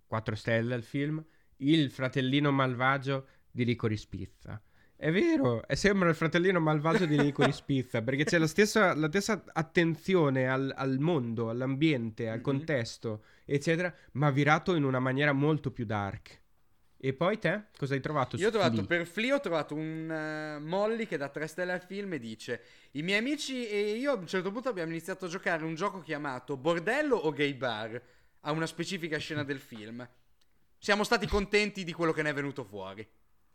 4 stelle al film, il fratellino malvagio di Licorice Pizza. È vero, e sembra il fratellino malvagio di Licorice Pizza perché c'è la stessa, la stessa attenzione al, al mondo, all'ambiente, al Mhm. contesto, eccetera, ma virato in una maniera molto più dark. E poi te, cosa hai trovato? Io ho trovato Flea? per Flea ho trovato un eh, Molly che dà 3 stelle al film e dice I miei amici e io a un certo punto abbiamo iniziato a giocare un gioco chiamato Bordello o Gay Bar a una specifica scena del film. Siamo stati contenti di quello che ne è venuto fuori.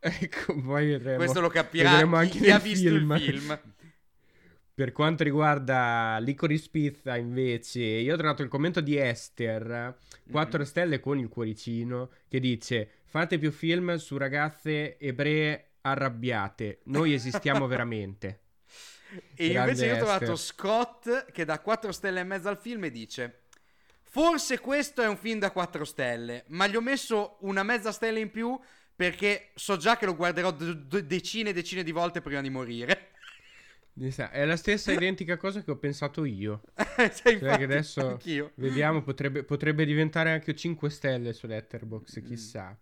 Ecco, poi vedremo. Questo lo capirà vedremo chi, anche chi ha visto film. il film. Per quanto riguarda Licorice Pizza, invece, io ho trovato il commento di Esther, 4 Mhm. stelle con il cuoricino, che dice: Fate più film su ragazze ebree arrabbiate. Noi esistiamo veramente. E Grande invece io ho trovato. Scott che dà 4 stelle e mezza al film e dice Forse questo è un film da 4 stelle, ma gli ho messo una mezza stella in più perché so già che lo guarderò d- decine e decine di volte prima di morire. È la stessa identica cosa che ho pensato io. Cioè, Cioè adesso anch'io. vediamo, potrebbe, potrebbe diventare anche 5 stelle su Letterboxd, Mm. chissà.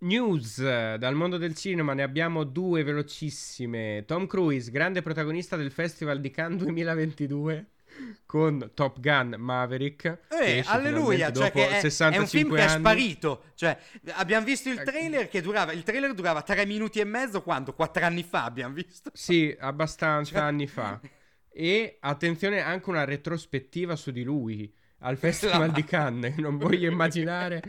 News dal mondo del cinema ne abbiamo due velocissime. Tom Cruise, grande protagonista del Festival di Cannes 2022 con Top Gun Maverick. Eh, alleluia, cioè che è, è, un film che anni. è sparito. Cioè, abbiamo visto il ecco. trailer che durava, il trailer durava tre minuti e mezzo quando? Quattro anni fa abbiamo visto. Sì, abbastanza cioè... anni fa. E attenzione, anche una retrospettiva su di lui al Festival di Cannes, non voglio immaginare,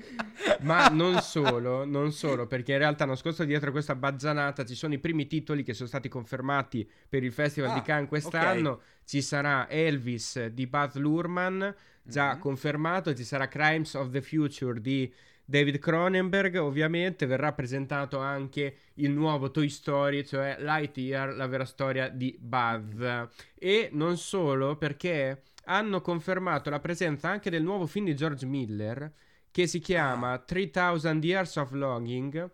ma non solo, non solo, perché in realtà nascosto dietro questa bazzanata ci sono i primi titoli che sono stati confermati per il Festival ah, di Cannes quest'anno, okay. ci sarà Elvis di Baz Luhrmann, già mm-hmm. confermato, ci sarà Crimes of the Future di David Cronenberg, ovviamente verrà presentato anche il nuovo Toy Story, cioè Lightyear, la vera storia di Buzz. E non solo, perché hanno confermato la presenza anche del nuovo film di George Miller che si chiama 3000 Years of Longing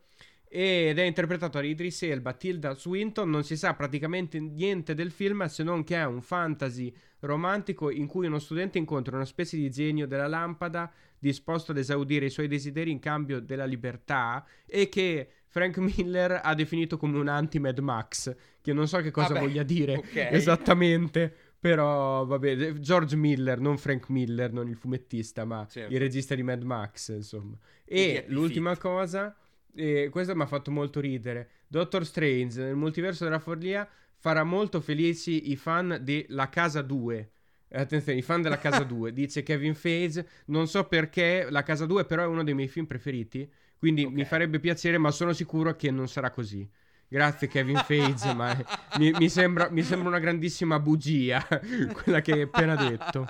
ed è interpretato da Idris Elba, Tilda Swinton, non si sa praticamente niente del film se non che è un fantasy romantico in cui uno studente incontra una specie di genio della lampada disposto ad esaudire i suoi desideri in cambio della libertà e che Frank Miller ha definito come un anti-Mad Max, che non so che cosa Vabbè, voglia dire okay. esattamente, però, vabbè, George Miller, non Frank Miller, non il fumettista, ma certo. il regista di Mad Max, insomma. E l'ultima fit. cosa, e questo mi ha fatto molto ridere. Doctor Strange, nel multiverso della follia, farà molto felici i fan di La Casa 2. Attenzione, i fan della Casa 2. Dice Kevin Feige, non so perché, La Casa 2 però è uno dei miei film preferiti, quindi okay. mi farebbe piacere, ma sono sicuro che non sarà così. Grazie Kevin Feige, ma mi, mi, sembra, mi, sembra, una grandissima bugia quella che hai appena detto.